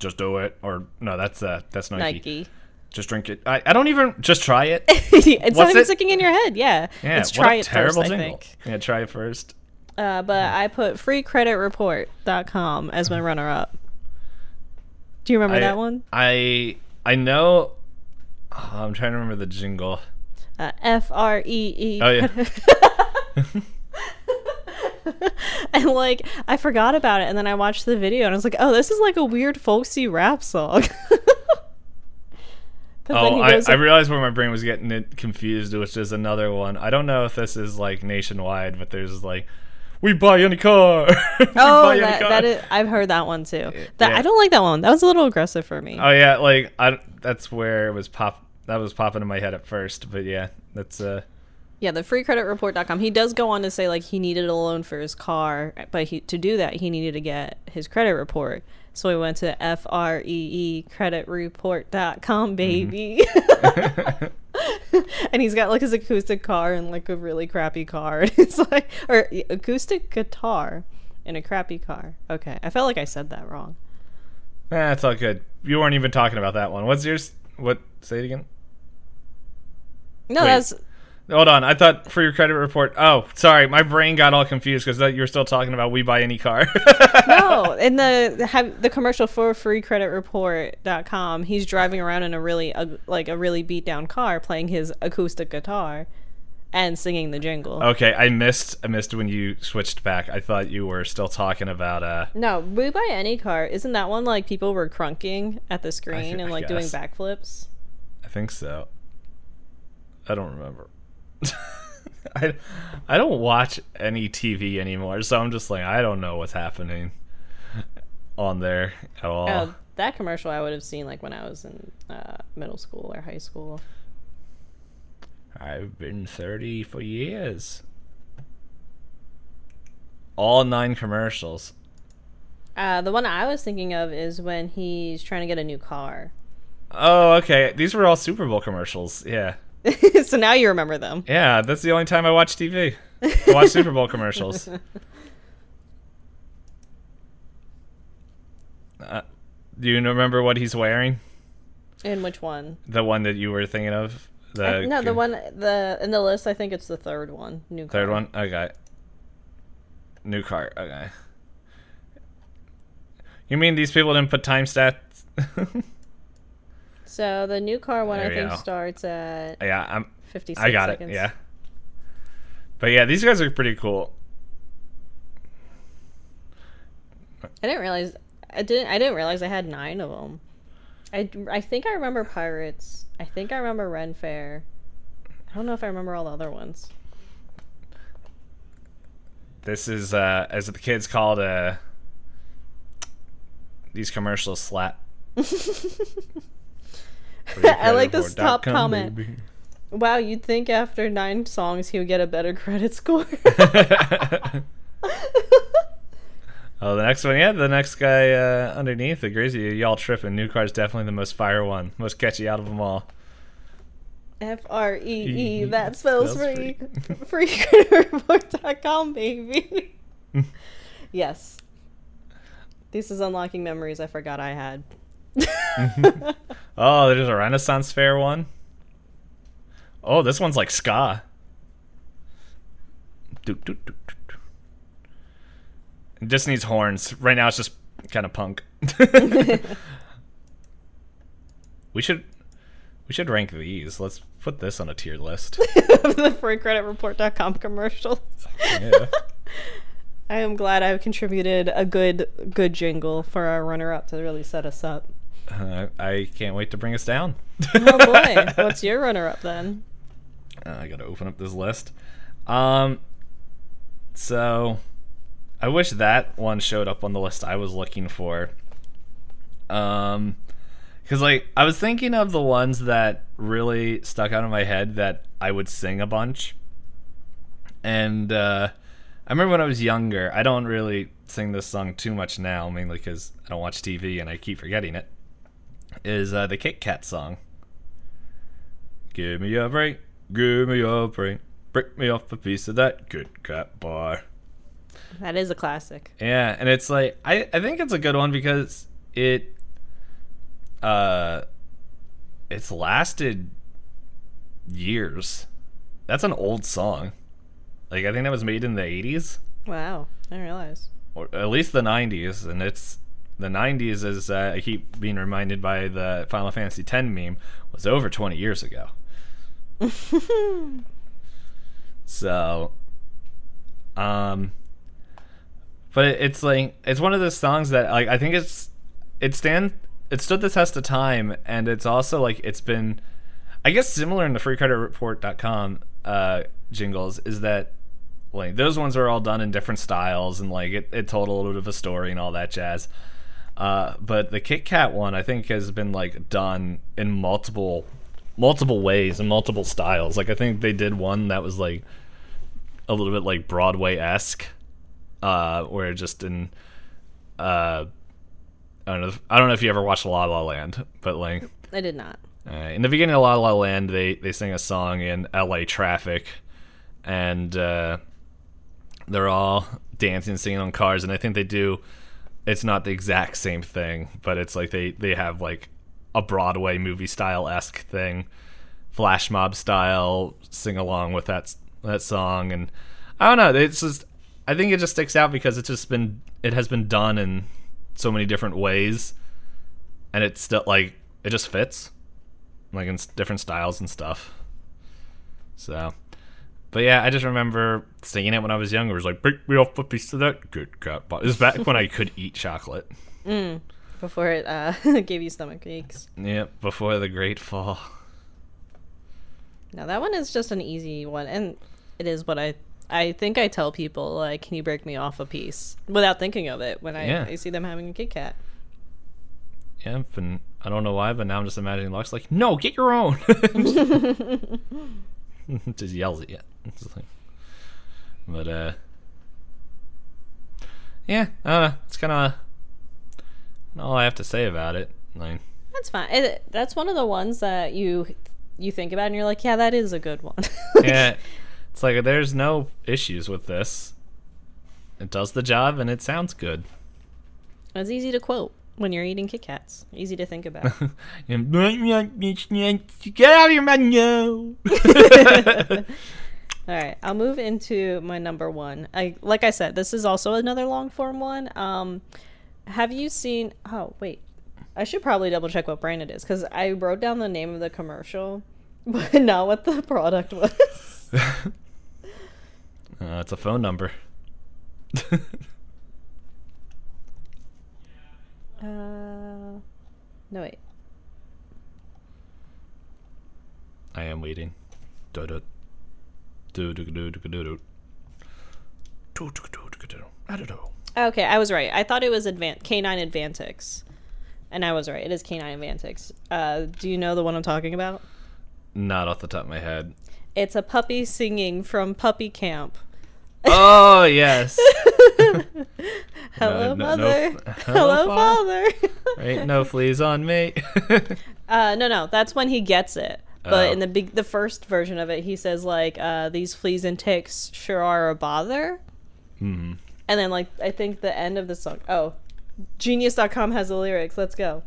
S1: just do it, or no, that's uh, that's Nike.
S2: Nike.
S1: Just drink it. I, I don't even just try it.
S2: it's not
S1: What's
S2: even
S1: it?
S2: sticking in your head. Yeah,
S1: Yeah,
S2: it's try it
S1: terrible
S2: first. I think.
S1: Yeah, try it first.
S2: Uh, but I put freecreditreport.com as my runner up. Do you remember
S1: I,
S2: that one?
S1: I I know. Oh, I'm trying to remember the jingle.
S2: Uh, F R E E.
S1: Oh yeah.
S2: and like I forgot about it, and then I watched the video, and I was like, "Oh, this is like a weird folksy rap song."
S1: Oh, I,
S2: goes
S1: I realized where my brain was getting it confused, which is another one. I don't know if this is like nationwide, but there's like, we buy any car.
S2: Oh,
S1: buy any
S2: that,
S1: car."
S2: that is, I've heard that one too. That
S1: Yeah.
S2: I don't like that one. That was a little aggressive for me.
S1: Oh yeah, like I, that's where it was pop. That was popping in my head at first, but yeah, that's uh,
S2: Yeah, the freecreditreport.com. He does go on to say like he needed a loan for his car, but he, to do that he needed to get his credit report. So we went to F R E E creditreport.com, baby. and he's got like his acoustic car and like a really crappy car. it's like or acoustic guitar in a crappy car. Okay, I felt like I said that wrong.
S1: Eh, it's all good. You weren't even talking about that one. What's yours? What? Say it again.
S2: No,
S1: Wait.
S2: that's
S1: Hold on. I thought for your credit report. Oh, sorry. My brain got all confused because you were still talking about we buy any car.
S2: no. In the have the commercial for freecreditreport.com, he's driving around in a really uh, like a really beat down car, playing his acoustic guitar and singing the jingle.
S1: okay, I missed. I missed when you switched back. I thought you were still talking about. uh
S2: No, we buy any car. Isn't that one like people were crunking at the screen
S1: I
S2: and like doing backflips?
S1: I think so. I don't remember. I I don't watch any TV anymore, so I'm just like I don't know what's happening on there at all.
S2: Oh, that commercial I would have seen like when I was in uh, middle school or high school.
S1: I've been 30 for years. All nine commercials.
S2: Uh, the one I was thinking of is when he's trying to get a new car.
S1: Oh, okay. These were all Super Bowl commercials. Yeah.
S2: so now you remember them.
S1: Yeah, that's the only time I watch TV. I watch Super Bowl commercials. Uh, do you remember what he's wearing?
S2: In which one?
S1: The one that you were thinking of? The
S2: I- no, the one the in the list. I think it's the third one. New
S1: Third
S2: car.
S1: one? Okay. New car. Okay. You mean these people didn't put time stats?
S2: So the new car one
S1: There
S2: I think
S1: go.
S2: starts at
S1: yeah, I'm.
S2: 56
S1: I got
S2: seconds.
S1: it. Yeah. But yeah, these guys are pretty cool.
S2: I didn't realize I didn't I didn't realize I had 9 of them. I I think I remember Pirates. I think I remember Ren Fair. I don't know if I remember all the other ones.
S1: This is, uh, as the kids called, uh, these commercials slap.
S2: I like this top comment. Wow, you'd think after 9 songs he would get a better credit score.
S1: oh, the next one, yeah, the next guy uh, underneath agrees with you. Y'all tripping. New car's definitely the most fire one, most catchy out of them all.
S2: F R E E. That spells
S1: spells
S2: free. Freecreditreport.com, baby. yes. This is unlocking memories I forgot I had.
S1: Oh, there's a Renaissance Fair one. Oh, this one's like ska. It just needs horns. Right now, it's just kind of punk. we should we should rank these. Let's put this on a tier list.
S2: the freecreditreport.com commercials.
S1: Yeah.
S2: I am glad I've contributed a good good jingle for our runner up to really set us up.
S1: Uh, I can't wait to bring us down.
S2: Oh boy. What's your runner up then?
S1: Uh, I gotta open up this list. Um, so I wish that one showed up on the list I was looking for. Um, because like I was thinking of the ones that really stuck out in my head that I would sing a bunch, and uh, I remember when I was younger. I don't really sing this song too much now, mainly because I don't watch TV and I keep forgetting it. Is uh, the Kit Kat song? Give me a break, give me a break, break me off a piece of that Kit Kat bar.
S2: That is a classic.
S1: Yeah, and it's like I, I think it's a good one because it uh it's lasted years. That's an old song. Like I think that was made in the 80s
S2: Wow. I didn't realize.
S1: or at least the 90s and it's the 90s as uh, I keep being reminded by the Final Fantasy X meme was over 20 years ago. So, um, but it's like it's one of those songs that like I think it's it stand it stood the test of time, and it's also like it's been, I guess, similar in the FreeCreditReport.com uh, jingles is that like those ones are all done in different styles and like it, it told a little bit of a story and all that jazz. Uh, but the Kit Kat one, I think, has been like done in multiple multiple ways and multiple styles. Like I think they did one that was like a little bit like Broadway esque, uh, where just in uh, I don't know. If, I don't know if you ever watched La La Land, but like
S2: I did not.
S1: uh, in the beginning of La La Land, they they sing a song in L.A. traffic, and uh, they're all dancing, singing on cars, and I think they do. It's not the exact same thing, but it's like they they have like a Broadway movie style esque thing, flash mob style, sing along with that that song, and I don't know. It's just I think it just sticks out because it's just been it has been done in so many different ways, and it's still like it just fits, like in different styles and stuff. So, but yeah, I just remember singing it when I was younger. It was like, "Break me off a piece of that good cat." But it was back when I could eat chocolate.
S2: Before it uh, gave you stomach aches.
S1: Yep, before the Great Fall.
S2: Now that one is just an easy one, and it is what I I think I tell people like, "Can you break me off a piece?" without thinking of it when I,
S1: Yeah.
S2: I see them having a Kit Kat.
S1: Yep, and I don't know why, but now I'm just imagining Lux like, "No, get your own." just yells at you. But uh, yeah, I don't know. It's kind of all I have to say about it. Like,
S2: That's fine. It, that's one of the ones that you you think about and you're like, "Yeah, that is a good one."
S1: yeah, it's like there's no issues with this. It does the job and it sounds good.
S2: it's easy to quote when you're eating Kit Kats. Easy to think about.
S1: Get out of your menu.
S2: All right, I'll move into my number one. I like I said, this is also another long form one. Um, have you seen? Oh wait, I should probably double check what brand it is because I wrote down the name of the commercial, but not what the product was.
S1: Uh, it's a phone number.
S2: Uh, no wait.
S1: I am waiting. Do do do do do do do do. Do. I don't know.
S2: Okay, I was right. I thought it was Advan- K9 Advantix, and I was right. It is K9 Advantix. Uh, do you know the one I'm talking about?
S1: Not off the top of my head.
S2: It's a puppy singing from Puppy Camp.
S1: Oh yes.
S2: Hello,
S1: No, no, no
S2: mother. Hello, father.
S1: Ain't no fleas on me.
S2: uh, no, no, that's when he gets it. But
S1: Oh.
S2: in the big, the first version of it, he says like, uh, "These fleas and ticks sure are a bother."
S1: Hmm.
S2: And then like, I think the end of the song. Oh, Genius.com has the lyrics. Let's go.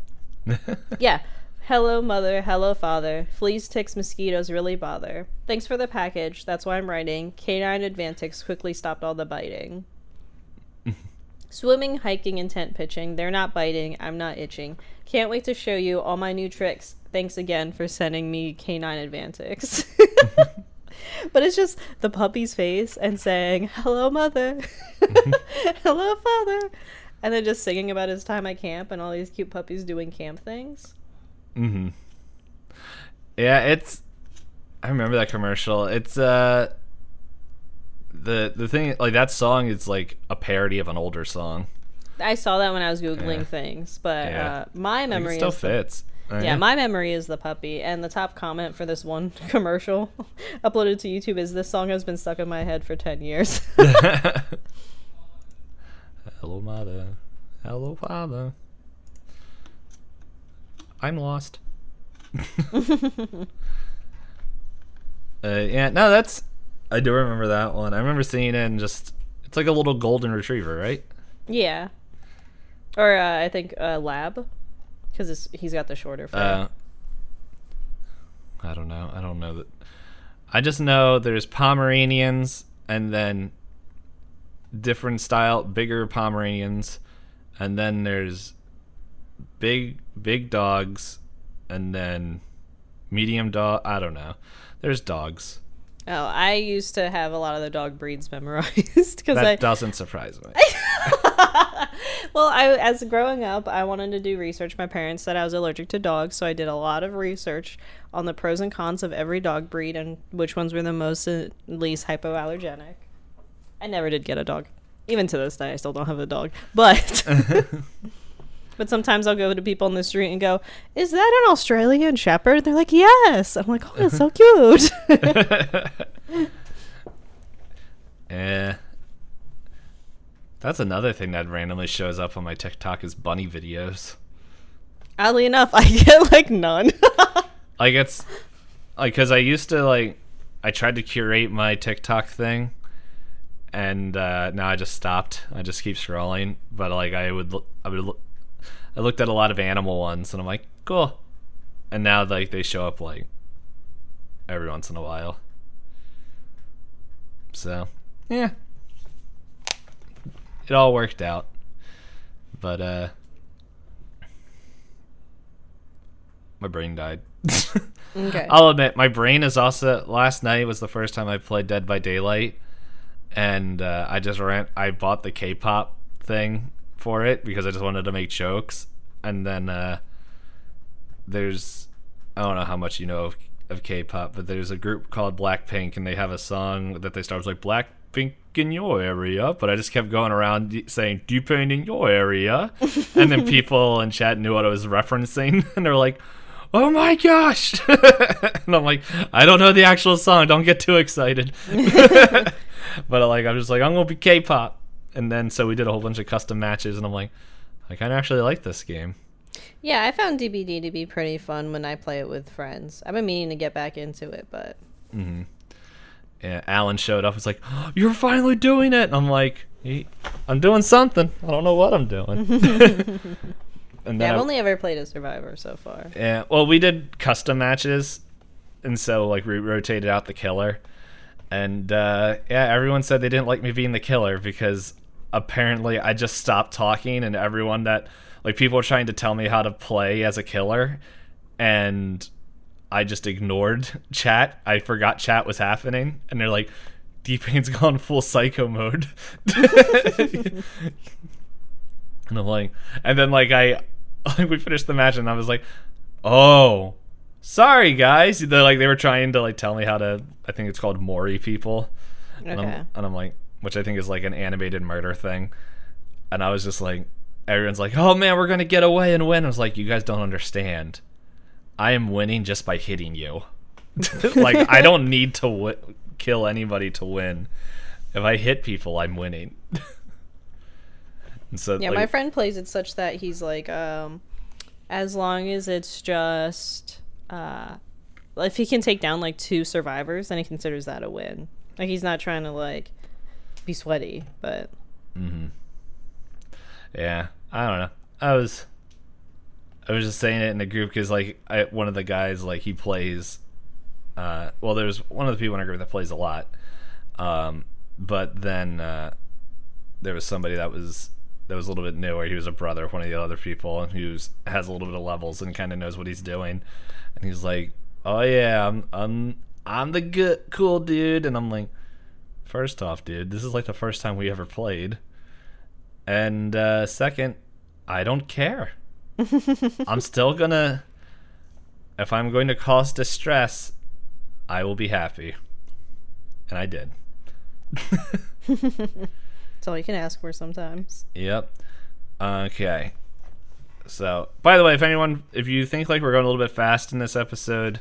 S2: Yeah. Hello, mother. Hello, father. Fleas, ticks, mosquitoes really bother. Thanks for the package. That's why I'm writing. K9 Advantix quickly stopped all the biting. Swimming, hiking, and tent pitching. They're not biting. I'm not itching. Can't wait to show you all my new tricks. Thanks again for sending me K9 Advantix. but it's just the puppy's face and saying, Hello, mother. Hello, father. And then just singing about his time at camp and all these cute puppies doing camp things.
S1: hmm Yeah, it's. I remember that commercial. It's uh. The the thing like that song is like a parody of an older song.
S2: I saw that when I was googling
S1: Yeah.
S2: things, but
S1: Yeah.
S2: uh, my memory
S1: it still
S2: the,
S1: fits. Uh,
S2: yeah, my memory is the puppy. And the top comment for this one commercial uploaded to YouTube is this song has been stuck in my head for ten years.
S1: Hello, mother. Hello, father. I'm lost. uh, yeah, no, that's. I do remember that one. I remember seeing it and just. It's like a little golden retriever, right?
S2: yeah, or uh, I think uh, lab, because he's got the shorter fur.
S1: Uh, I don't know. I don't know that. I just know there's Pomeranians and then different style, bigger Pomeranians, and then there's big big dogs, and then medium dog. I don't know. There's dogs.
S2: Oh, I used to have a lot of the dog breeds memorized because
S1: That
S2: I
S1: doesn't surprise me.
S2: well, I as growing up, I wanted to do research. My parents said I was allergic to dogs, so I did a lot of research on the pros and cons of every dog breed and which ones were the most uh, least hypoallergenic. I never did get a dog. Even to this day, I still don't have a dog. But But sometimes I'll go to people in the street and go, "Is that an Australian Shepherd?" And They're like, "Yes." I'm like, "Oh, it's so cute."
S1: Eh. That's another thing that randomly shows up on my TikTok is bunny videos.
S2: Oddly enough, I get like none.
S1: Like it's like cuz I used to like I tried to curate my TikTok thing and uh now I just stopped. I just keep scrolling, but like I would look, I would look, I looked at a lot of animal ones and I'm like, "Cool." And now like they show up like every once in a while. So, yeah. It all worked out. But uh my brain died.
S2: okay.
S1: I'll admit, my brain is also. Last night was the first time I played Dead by Daylight, and uh, I just ran. I bought the K-pop thing for it because I just wanted to make jokes, and then uh, there's. I don't know how much you know of, of K-pop, but there's a group called Blackpink, and they have a song that they start with like Blackpink in your area, but I just kept going around saying "D-Pain in your area," and then people in chat knew what I was referencing, and they're like oh my gosh. And i'm like i don't know the actual song don't get too excited. But like i'm just like i'm gonna be k-pop and then so we did a whole bunch of custom matches and i'm like i kind of actually like this game
S2: Yeah, I found DBD to be pretty fun when I play it with friends. I've been meaning to get back into it, but Mm-hmm.
S1: yeah alan showed up it's like oh, you're finally doing it and i'm like "Ye- i'm doing something i don't know what i'm doing and
S2: yeah, I've
S1: I-
S2: only ever played a Survivor so far.
S1: Yeah, well, we did custom matches, and so like we rotated out the killer, and uh, yeah, everyone said they didn't like me being the killer because apparently I just stopped talking, and everyone that like people were trying to tell me how to play as a killer, and I just ignored chat. I forgot chat was happening, and they're like, "D-Pain's gone full psycho mode." And I'm like, and then like I, like we finished the match, and I was like, oh, sorry guys. They're like they were trying to like tell me how to. I think it's called Mori people. And, I'm, and I'm like, which I think is like an animated murder thing. And I was just like, everyone's like, oh man, we're gonna get away and win. I was like, you guys don't understand. I am winning just by hitting you. like I don't need to w- kill anybody to win. If I hit people, I'm winning. and so
S2: Yeah,
S1: like,
S2: my friend plays it such that he's like, um, as long as it's just, uh, if he can take down like two survivors, then he considers that a win. Like he's not trying to like be sweaty, but
S1: Yeah, I don't know. I was, I was just saying it in the group because like I, one of the guys like he plays. Uh, well, there's one of the people in our group that plays a lot, um, but then uh, there was somebody that was that was a little bit newer. He was a brother of one of the other people, who has a little bit of levels and kind of knows what he's doing. And he's like, "Oh yeah, I'm I'm I'm the good cool dude," and I'm like, first off, dude, this is like the first time we ever played." And uh, second, I don't care. I'm still gonna. If I'm going to cause distress, I will be happy. And I did.
S2: that's all you can ask for sometimes.
S1: Yep. Okay. So, by the way, if anyone, if you think like we're going a little bit fast in this episode,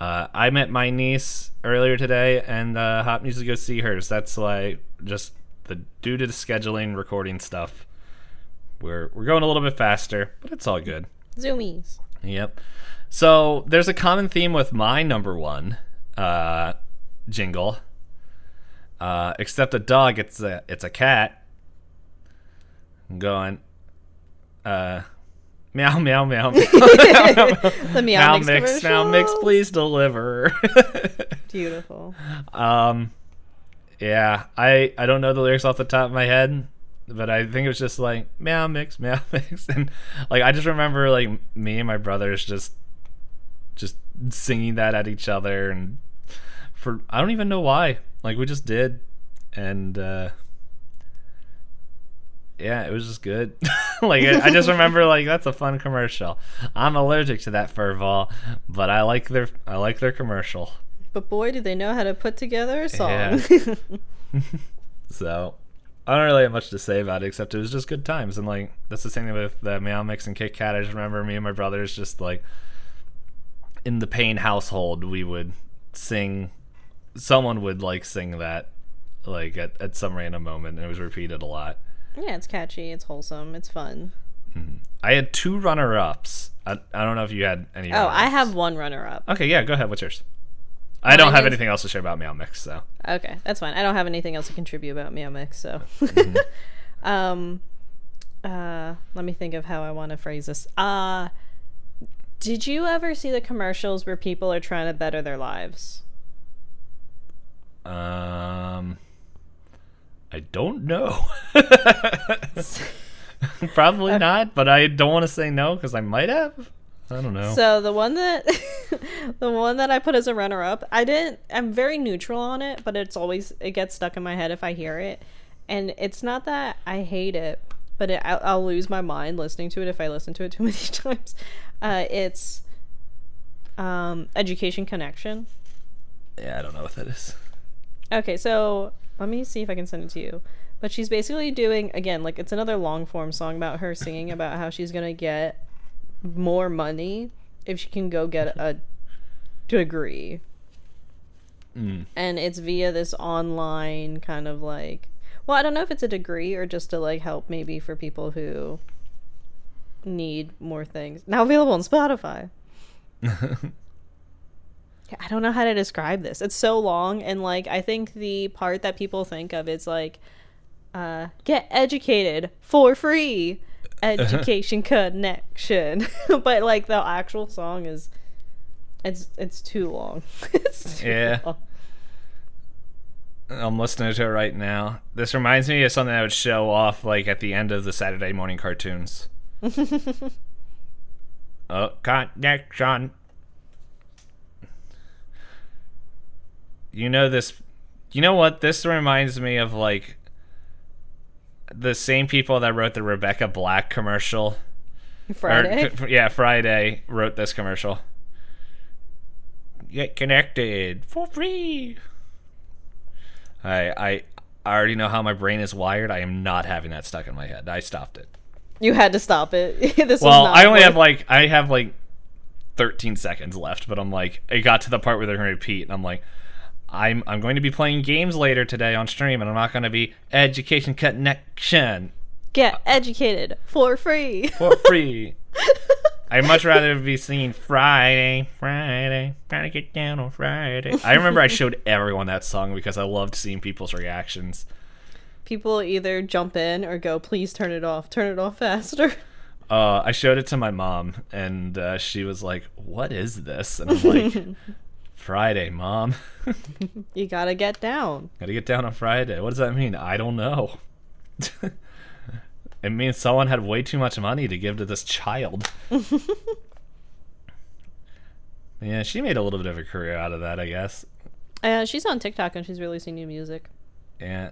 S1: uh, I met my niece earlier today, and uh, Hop needs to go see hers. That's why, just the due to the scheduling, recording stuff, we're we're going a little bit faster, but it's all good.
S2: Zoomies.
S1: Yep. So there's a common theme with my number one uh, jingle. Uh, except a dog, it's a it's a cat. I'm going. Uh, meow meow meow. meow,
S2: The meow,
S1: meow
S2: mix,
S1: mix meow mix. Please deliver.
S2: Beautiful.
S1: um, yeah, I I don't know the lyrics off the top of my head, but I think it was just like meow mix meow mix, and like I just remember like me and my brothers just just singing that at each other, and for I don't even know why, like we just did, and uh yeah, it was just good. like I, I just remember like that's a fun commercial. I'm allergic to that fur ball, but I like their I like their commercial.
S2: But boy, do they know how to put together a song.
S1: Yeah. So, I don't really have much to say about it except it was just good times and like that's the same thing with the Meow Mix and Kit Kat. I just remember me and my brothers just like in the Payne household we would sing someone would like sing that like at, at some random moment and it was repeated a lot.
S2: Yeah, it's catchy. It's wholesome. It's fun.
S1: I had two runner ups. I, I don't know if you had any
S2: Oh, I have one runner up.
S1: Okay, yeah, go ahead. What's yours? I don't
S2: Mine
S1: have
S2: is-
S1: anything else to share about Meow Mix, so
S2: Okay, that's fine. I don't have anything else to contribute about Meow Mix, so. um, uh, let me think of how I want to phrase this. Uh, did you ever see the commercials where people are trying to better their lives?
S1: Um, I don't know. Probably not, but I don't want to say no because I might have. I don't know.
S2: So the one that the one that I put as a runner up, I didn't I'm very neutral on it, but it's always it gets stuck in my head if I hear it. And it's not that I hate it, but it, I'll, I'll lose my mind listening to it if I listen to it too many times. Uh, it's um, Education Connection.
S1: yeah, I don't know what that is.
S2: Okay, so let me see if I can send it to you. But she's basically doing again, like it's another long form song about her singing about how she's gonna get more money if she can go get a degree.
S1: Mm.
S2: And it's via this online kind of like well, I don't know if it's a degree or just to like help maybe for people who need more things. Now available on Spotify. I don't know how to describe this. It's so long, and like I think the part that people think of is like, uh, get educated for free, education connection. but like the actual song is, it's it's too long. it's too
S1: Yeah.
S2: long.
S1: I'm listening to it right now. This reminds me of something I would show off like at the end of the Saturday morning cartoons. oh, connection. You know this. You know what? This reminds me of like the same people that wrote the Rebecca Black commercial. Or-
S2: Friday.
S1: yeah, Friday wrote this commercial. Get connected for free. I I I already know how my brain is wired. I am not having that stuck in my head. I stopped it.
S2: You had to stop it. this was
S1: Well, I only have like I have like 13 seconds left, but I'm like it got to the part where they're going to repeat and I'm like I'm I'm going to be playing games later today on stream and I'm not going to be education connection
S2: get educated for free.
S1: for free. I'd much rather be singing Friday, Friday, gotta get down on Friday. I remember I showed everyone that song because I loved seeing people's reactions.
S2: People either jump in or go, please turn it off. Turn it off faster.
S1: Uh, I showed it to my mom, and uh, she was like, "What is this?" And I'm like, "Friday, mom.
S2: You gotta get down.
S1: Gotta get down on Friday. What does that mean? I don't know. it means someone had way too much money to give to this child." yeah, she made a little bit of a career out of that, I guess.
S2: Uh, she's on TikTok and she's releasing new music.
S1: Yeah.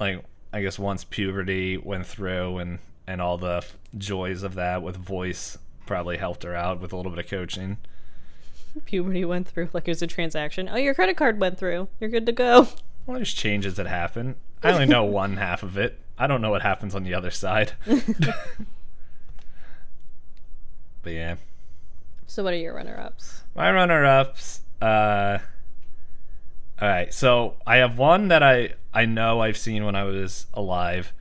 S1: Like I guess once puberty went through and and all the joys of that with voice probably helped her out with a little bit of coaching.
S2: Puberty went through like it was a transaction. Oh, your credit card went through. You're good to go.
S1: Well, there's changes that happen. I only know one half of it. I don't know what happens on the other side. but yeah.
S2: So, what are your runner ups?
S1: My runner ups, uh all right, so I have one that I I know I've seen when I was alive.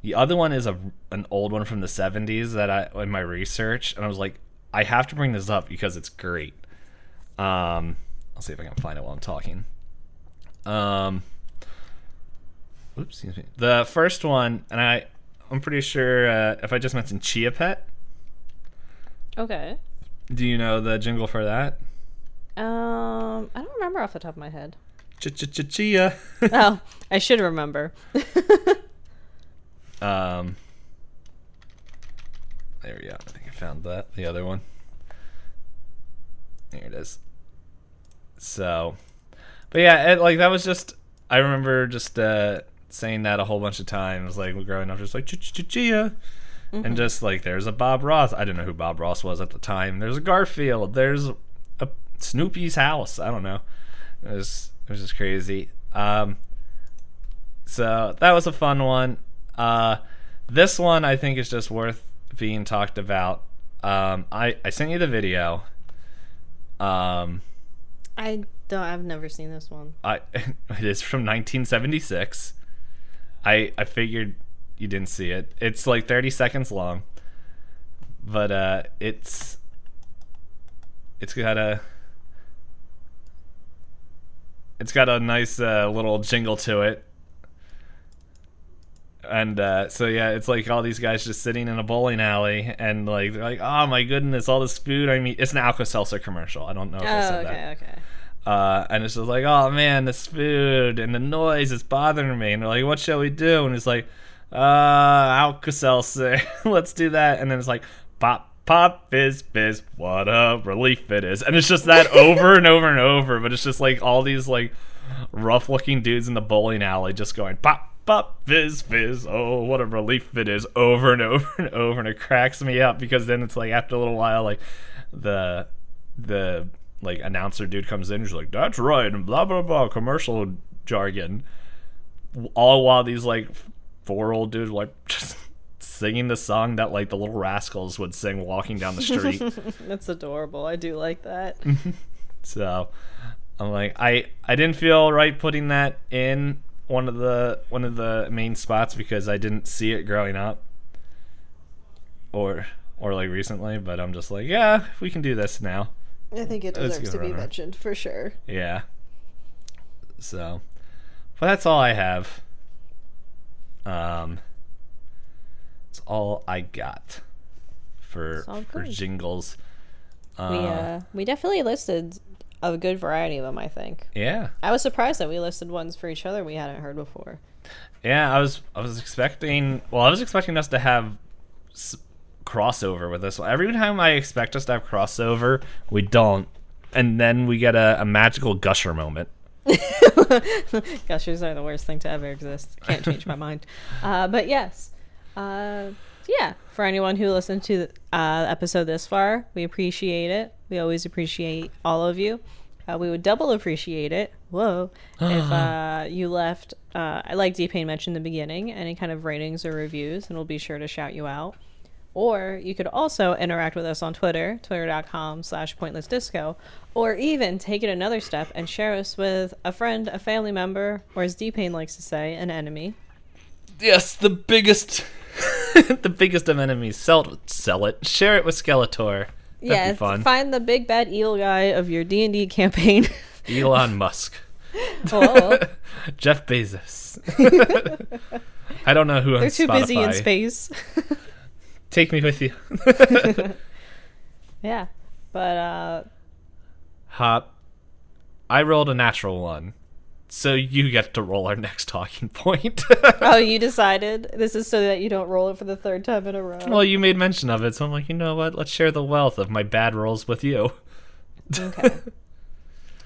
S1: The other one is a an old one from the 70s that I in my research and I was like I have to bring this up because it's great. Um I'll see if I can find it while I'm talking. Um Oops, excuse me. The first one and I I'm pretty sure uh, if I just mentioned Chia Pet,
S2: Okay.
S1: do you know the jingle for that?
S2: Um, I don't remember off the top of my head.
S1: Ch-ch-ch-chia.
S2: oh, I should remember.
S1: Um, there we go. I think I found that. The other one. There it is. So, but yeah, it, like that was just. I remember just uh, saying that a whole bunch of times, like growing up, just like chia, and just like there's a Bob Ross. I didn't know who Bob Ross was at the time. There's a Garfield. There's a Snoopy's house. I don't know. It was it was just crazy. Um, So that was a fun one. Uh, this one I think is just worth being talked about. Um, I I sent you the video. Um,
S2: I don't. I've never seen this one.
S1: I it is from 1976. I I figured you didn't see it. It's like 30 seconds long, but uh, it's it's got a it's got a nice uh, little jingle to it. And uh, so yeah, it's like all these guys just sitting in a bowling alley, and like they're like, "Oh my goodness, all this food!" I mean, it's an Alka Seltzer commercial. I don't know if I
S2: Oh,
S1: said
S2: okay,
S1: that.
S2: okay.
S1: Uh, and it's just like, oh man, this food and the noise is bothering me. And they're like, what shall we do? And it's like, uh, Alka Seltzer, let's do that. And then it's like, pop, pop, fizz, fizz, what a relief it is. And it's just that over and over and over. But it's just like all these like rough looking dudes in the bowling alley just going, pop, pop, fizz, fizz, oh, what a relief it is, over and over and over. And it cracks me up because then it's like after a little while, like the, the, like announcer dude comes in, he's like, "That's right," and blah blah blah, commercial jargon. All while these like four old dudes like just singing the song that like the little rascals would sing walking down the street.
S2: That's adorable. I do like that.
S1: so I'm like, I I didn't feel right putting that in one of the one of the main spots because I didn't see it growing up, or or like recently. But I'm just like, yeah, we can do this now.
S2: I think it deserves
S1: good
S2: to be
S1: runner.
S2: mentioned for sure.
S1: Yeah. So, but that's all I have. Um, it's all I got for for
S2: good.
S1: jingles. Uh,
S2: we uh, we definitely listed a good variety of them. I think.
S1: yeah,
S2: I was surprised that we listed ones for each other we hadn't heard before.
S1: yeah. I was I was expecting. Well, I was expecting us to have s- crossover with this. Every time I expect us to have crossover, we don't, and then we get a, a magical gusher moment.
S2: Gushers are the worst thing to ever exist. Can't change my mind. Uh, but yes, uh, yeah. For anyone who listened to the uh, episode this far, we appreciate it. We always appreciate all of you. Uh, we would double appreciate it. Whoa! if uh, you left, uh, I like D Pain mentioned in the beginning, any kind of ratings or reviews, and we'll be sure to shout you out. Or you could also interact with us on Twitter, twitter.com slash pointlessdisco, or even take it another step and share us with a friend, a family member, or as D-Pain likes to say, an enemy.
S1: Yes, the biggest, the biggest of enemies. Sell it, sell it. Share it with Skeletor. That'd
S2: yeah,
S1: be fun.
S2: find the big bad eel guy of your D&D campaign.
S1: Elon Musk,
S2: oh,
S1: Jeff Bezos. I don't know who
S2: they're too busy in space.
S1: Take me with you.
S2: yeah, but uh,
S1: Hop. I rolled a natural one, so you get to roll our next talking point.
S2: oh, you decided this is so that you don't roll it for the third time in a row.
S1: well, you made mention of it, so I'm like, you know what? Let's share the wealth of my bad rolls with you.
S2: okay.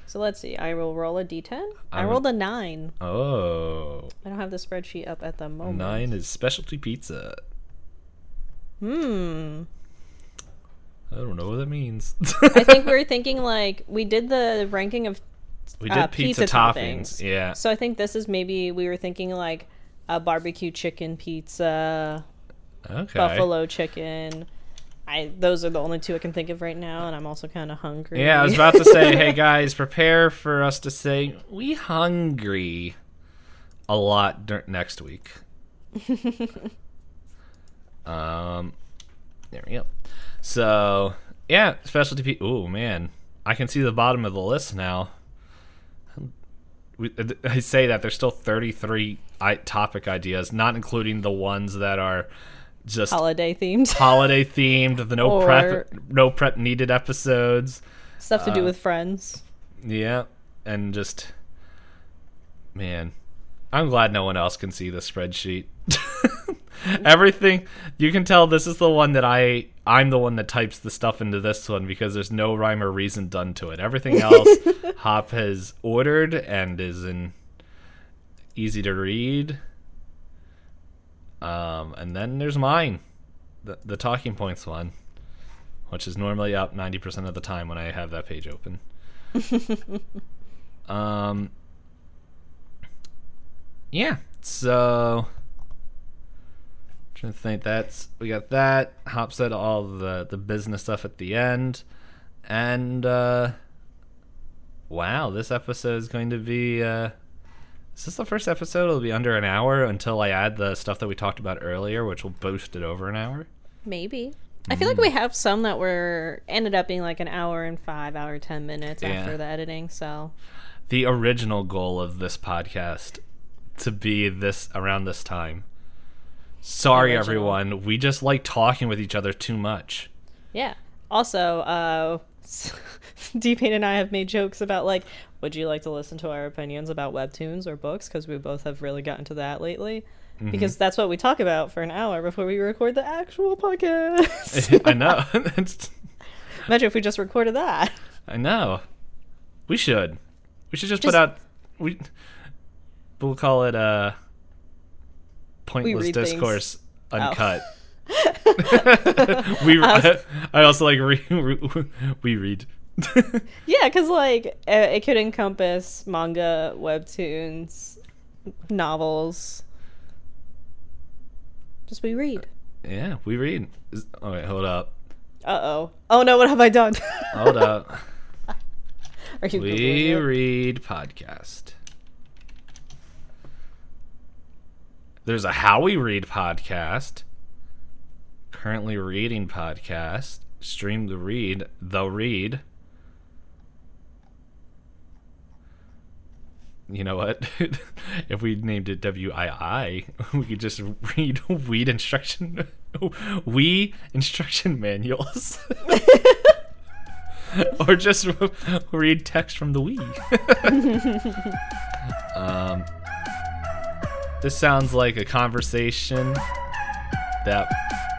S2: So let's see. I will roll a d10. I
S1: I'm-
S2: rolled a nine.
S1: Oh,
S2: I don't have the spreadsheet up at the moment.
S1: nine is specialty pizza.
S2: Hmm.
S1: I don't know what that means.
S2: I think we were thinking like we did the ranking of
S1: we did
S2: uh,
S1: pizza,
S2: pizza
S1: toppings.
S2: toppings.
S1: Yeah.
S2: So I think this is maybe we were thinking like a barbecue chicken pizza,
S1: Okay.
S2: buffalo chicken. I those are the only two I can think of right now, and I'm also kind of hungry.
S1: Yeah, I was about to say, hey guys, prepare for us to say we hungry a lot dur- next week. um, there we go. So yeah, specialty. Pe- oh man, I can see the bottom of the list now. We, I say that there's still 33 topic ideas, not including the ones that are just
S2: holiday themed
S1: holiday themed, the no prep no prep needed episodes.
S2: stuff to do
S1: Uh,
S2: with friends.
S1: Yeah, and just man, I'm glad no one else can see the spreadsheet. Everything you can tell this is the one that I I'm the one that types the stuff into this one because there's no rhyme or reason done to it. Everything else Hop has ordered and is in easy to read. Um, and then there's mine, the the talking points one, which is normally up ninety percent of the time when I have that page open. um, yeah, so trying to think that's we got that. Hop said all the the business stuff at the end. And uh wow, this episode is going to be uh is this the first episode? It'll be under an hour until I add the stuff that we talked about earlier, which will boost it over an hour.
S2: Maybe. I feel like we have some that were ended up being like an hour and five, hour ten minutes
S1: Yeah.
S2: after the editing. So
S1: The original goal of this podcast to be this around this time. Sorry,
S2: Original.
S1: everyone. We just like talking with each other too much.
S2: yeah. Also, uh, D Pain and I have made jokes about like, would you like to listen to our opinions about webtoons or books? Because we both have really gotten to that lately.
S1: Mm-hmm.
S2: Because that's what we talk about for an hour before we record the actual podcast.
S1: I know.
S2: Imagine if we just recorded that.
S1: I know. We should. We should just,
S2: Just-
S1: put out. We. We'll call it uh, pointless
S2: read things.
S1: discourse
S2: Oh.
S1: uncut. we. I, I also like re, re, we read.
S2: Yeah, because like uh, it could encompass manga, webtoons, novels. Just we read.
S1: yeah, we read. Oh wait, hold up.
S2: Uh oh. Oh no, what have I done?
S1: Hold up.
S2: Are you
S1: We read podcast. There's a How We Read podcast. Currently reading podcast. Stream the read. The read. You know what? if we named it WII, we could just read weed instruction. we instruction manuals. or just read text from the Wii. um, this sounds like a conversation that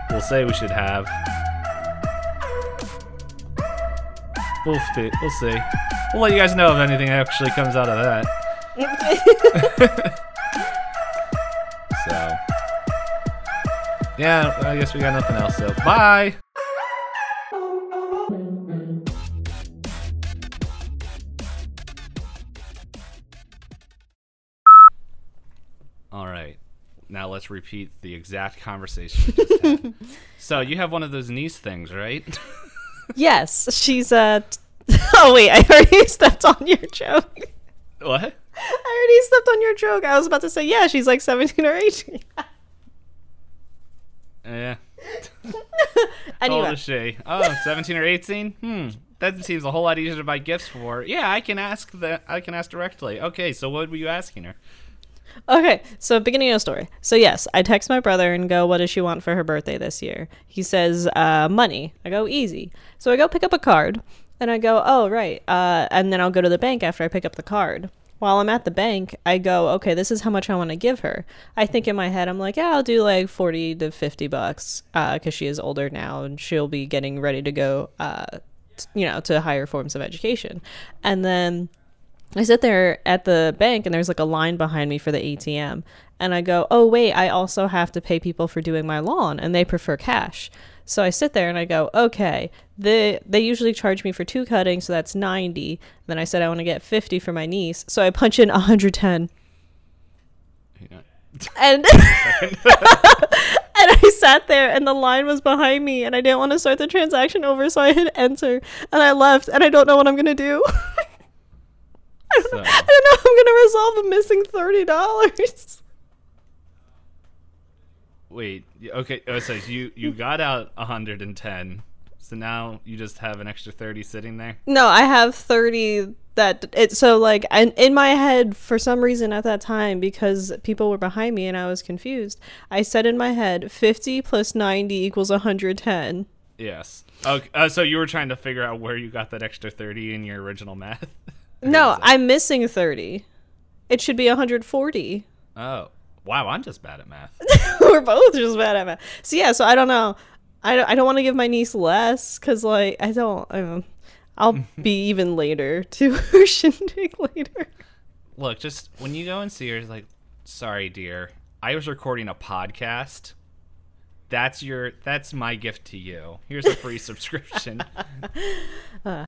S1: we'll say we should have. We'll fi- we'll see. We'll let you guys know if anything actually comes out of that. So, yeah, I guess we got nothing else. So, bye. Now let's repeat the exact conversation. we just had. so you have one of those niece things, right?
S2: yes, she's uh. Oh wait, I already stepped on your joke.
S1: what?
S2: I already stepped on your joke. I was about to say yeah, she's like seventeen or eighteen.
S1: Yeah. How old
S2: anyway,
S1: is she? Oh, 17 or 18? Hmm. That seems a whole lot easier to buy gifts for. Yeah, I can ask that. I can ask directly. Okay, so what were you asking her?
S2: Okay, so beginning of story. So yes, I text my brother and go, "What does she want for her birthday this year?" He says, uh, "Money." I go, "Easy." So I go pick up a card, and I go, "Oh right," uh, and then I'll go to the bank after I pick up the card. While I'm at the bank, I go, "Okay, this is how much I want to give her." I think in my head, I'm like, "Yeah, I'll do like forty to fifty bucks," because she is older now and she'll be getting ready to go, uh, t- you know, to higher forms of education, and then. I sit there at the bank and there's like a line behind me for the ATM. And I go, oh, wait, I also have to pay people for doing my lawn and they prefer cash. So I sit there and I go, okay, they, they usually charge me for two cuttings, so that's 90. Then I said I want to get 50 for my niece. So I punch in 110.
S1: Yeah.
S2: And, and I sat there and the line was behind me and I didn't want to start the transaction over. So I hit enter and I left and I don't know what I'm going to do.
S1: So,
S2: I don't know how I'm gonna resolve the missing thirty dollars.
S1: wait. Okay. Oh, so you you got out 110. So now you just have an extra 30 sitting there.
S2: No, I have thirty. That it so like and in my head for some reason at that time because people were behind me and I was confused. I said in my head fifty plus ninety equals hundred ten.
S1: Yes. Okay. Uh, so you were trying to figure out where you got that extra 30 in your original math.
S2: No, I'm missing thirty. It should be one hundred forty.
S1: Oh. Wow. I'm just bad at math.
S2: we're both just bad at math. So yeah, so I don't know. I don't, I don't want to give my niece less because like I don't. I don't I'll be even later to her shindig later.
S1: Look, just when you go and see her, it's like, sorry, dear, I was recording a podcast. That's your. That's my gift to you. Here's a free subscription.
S2: Uh,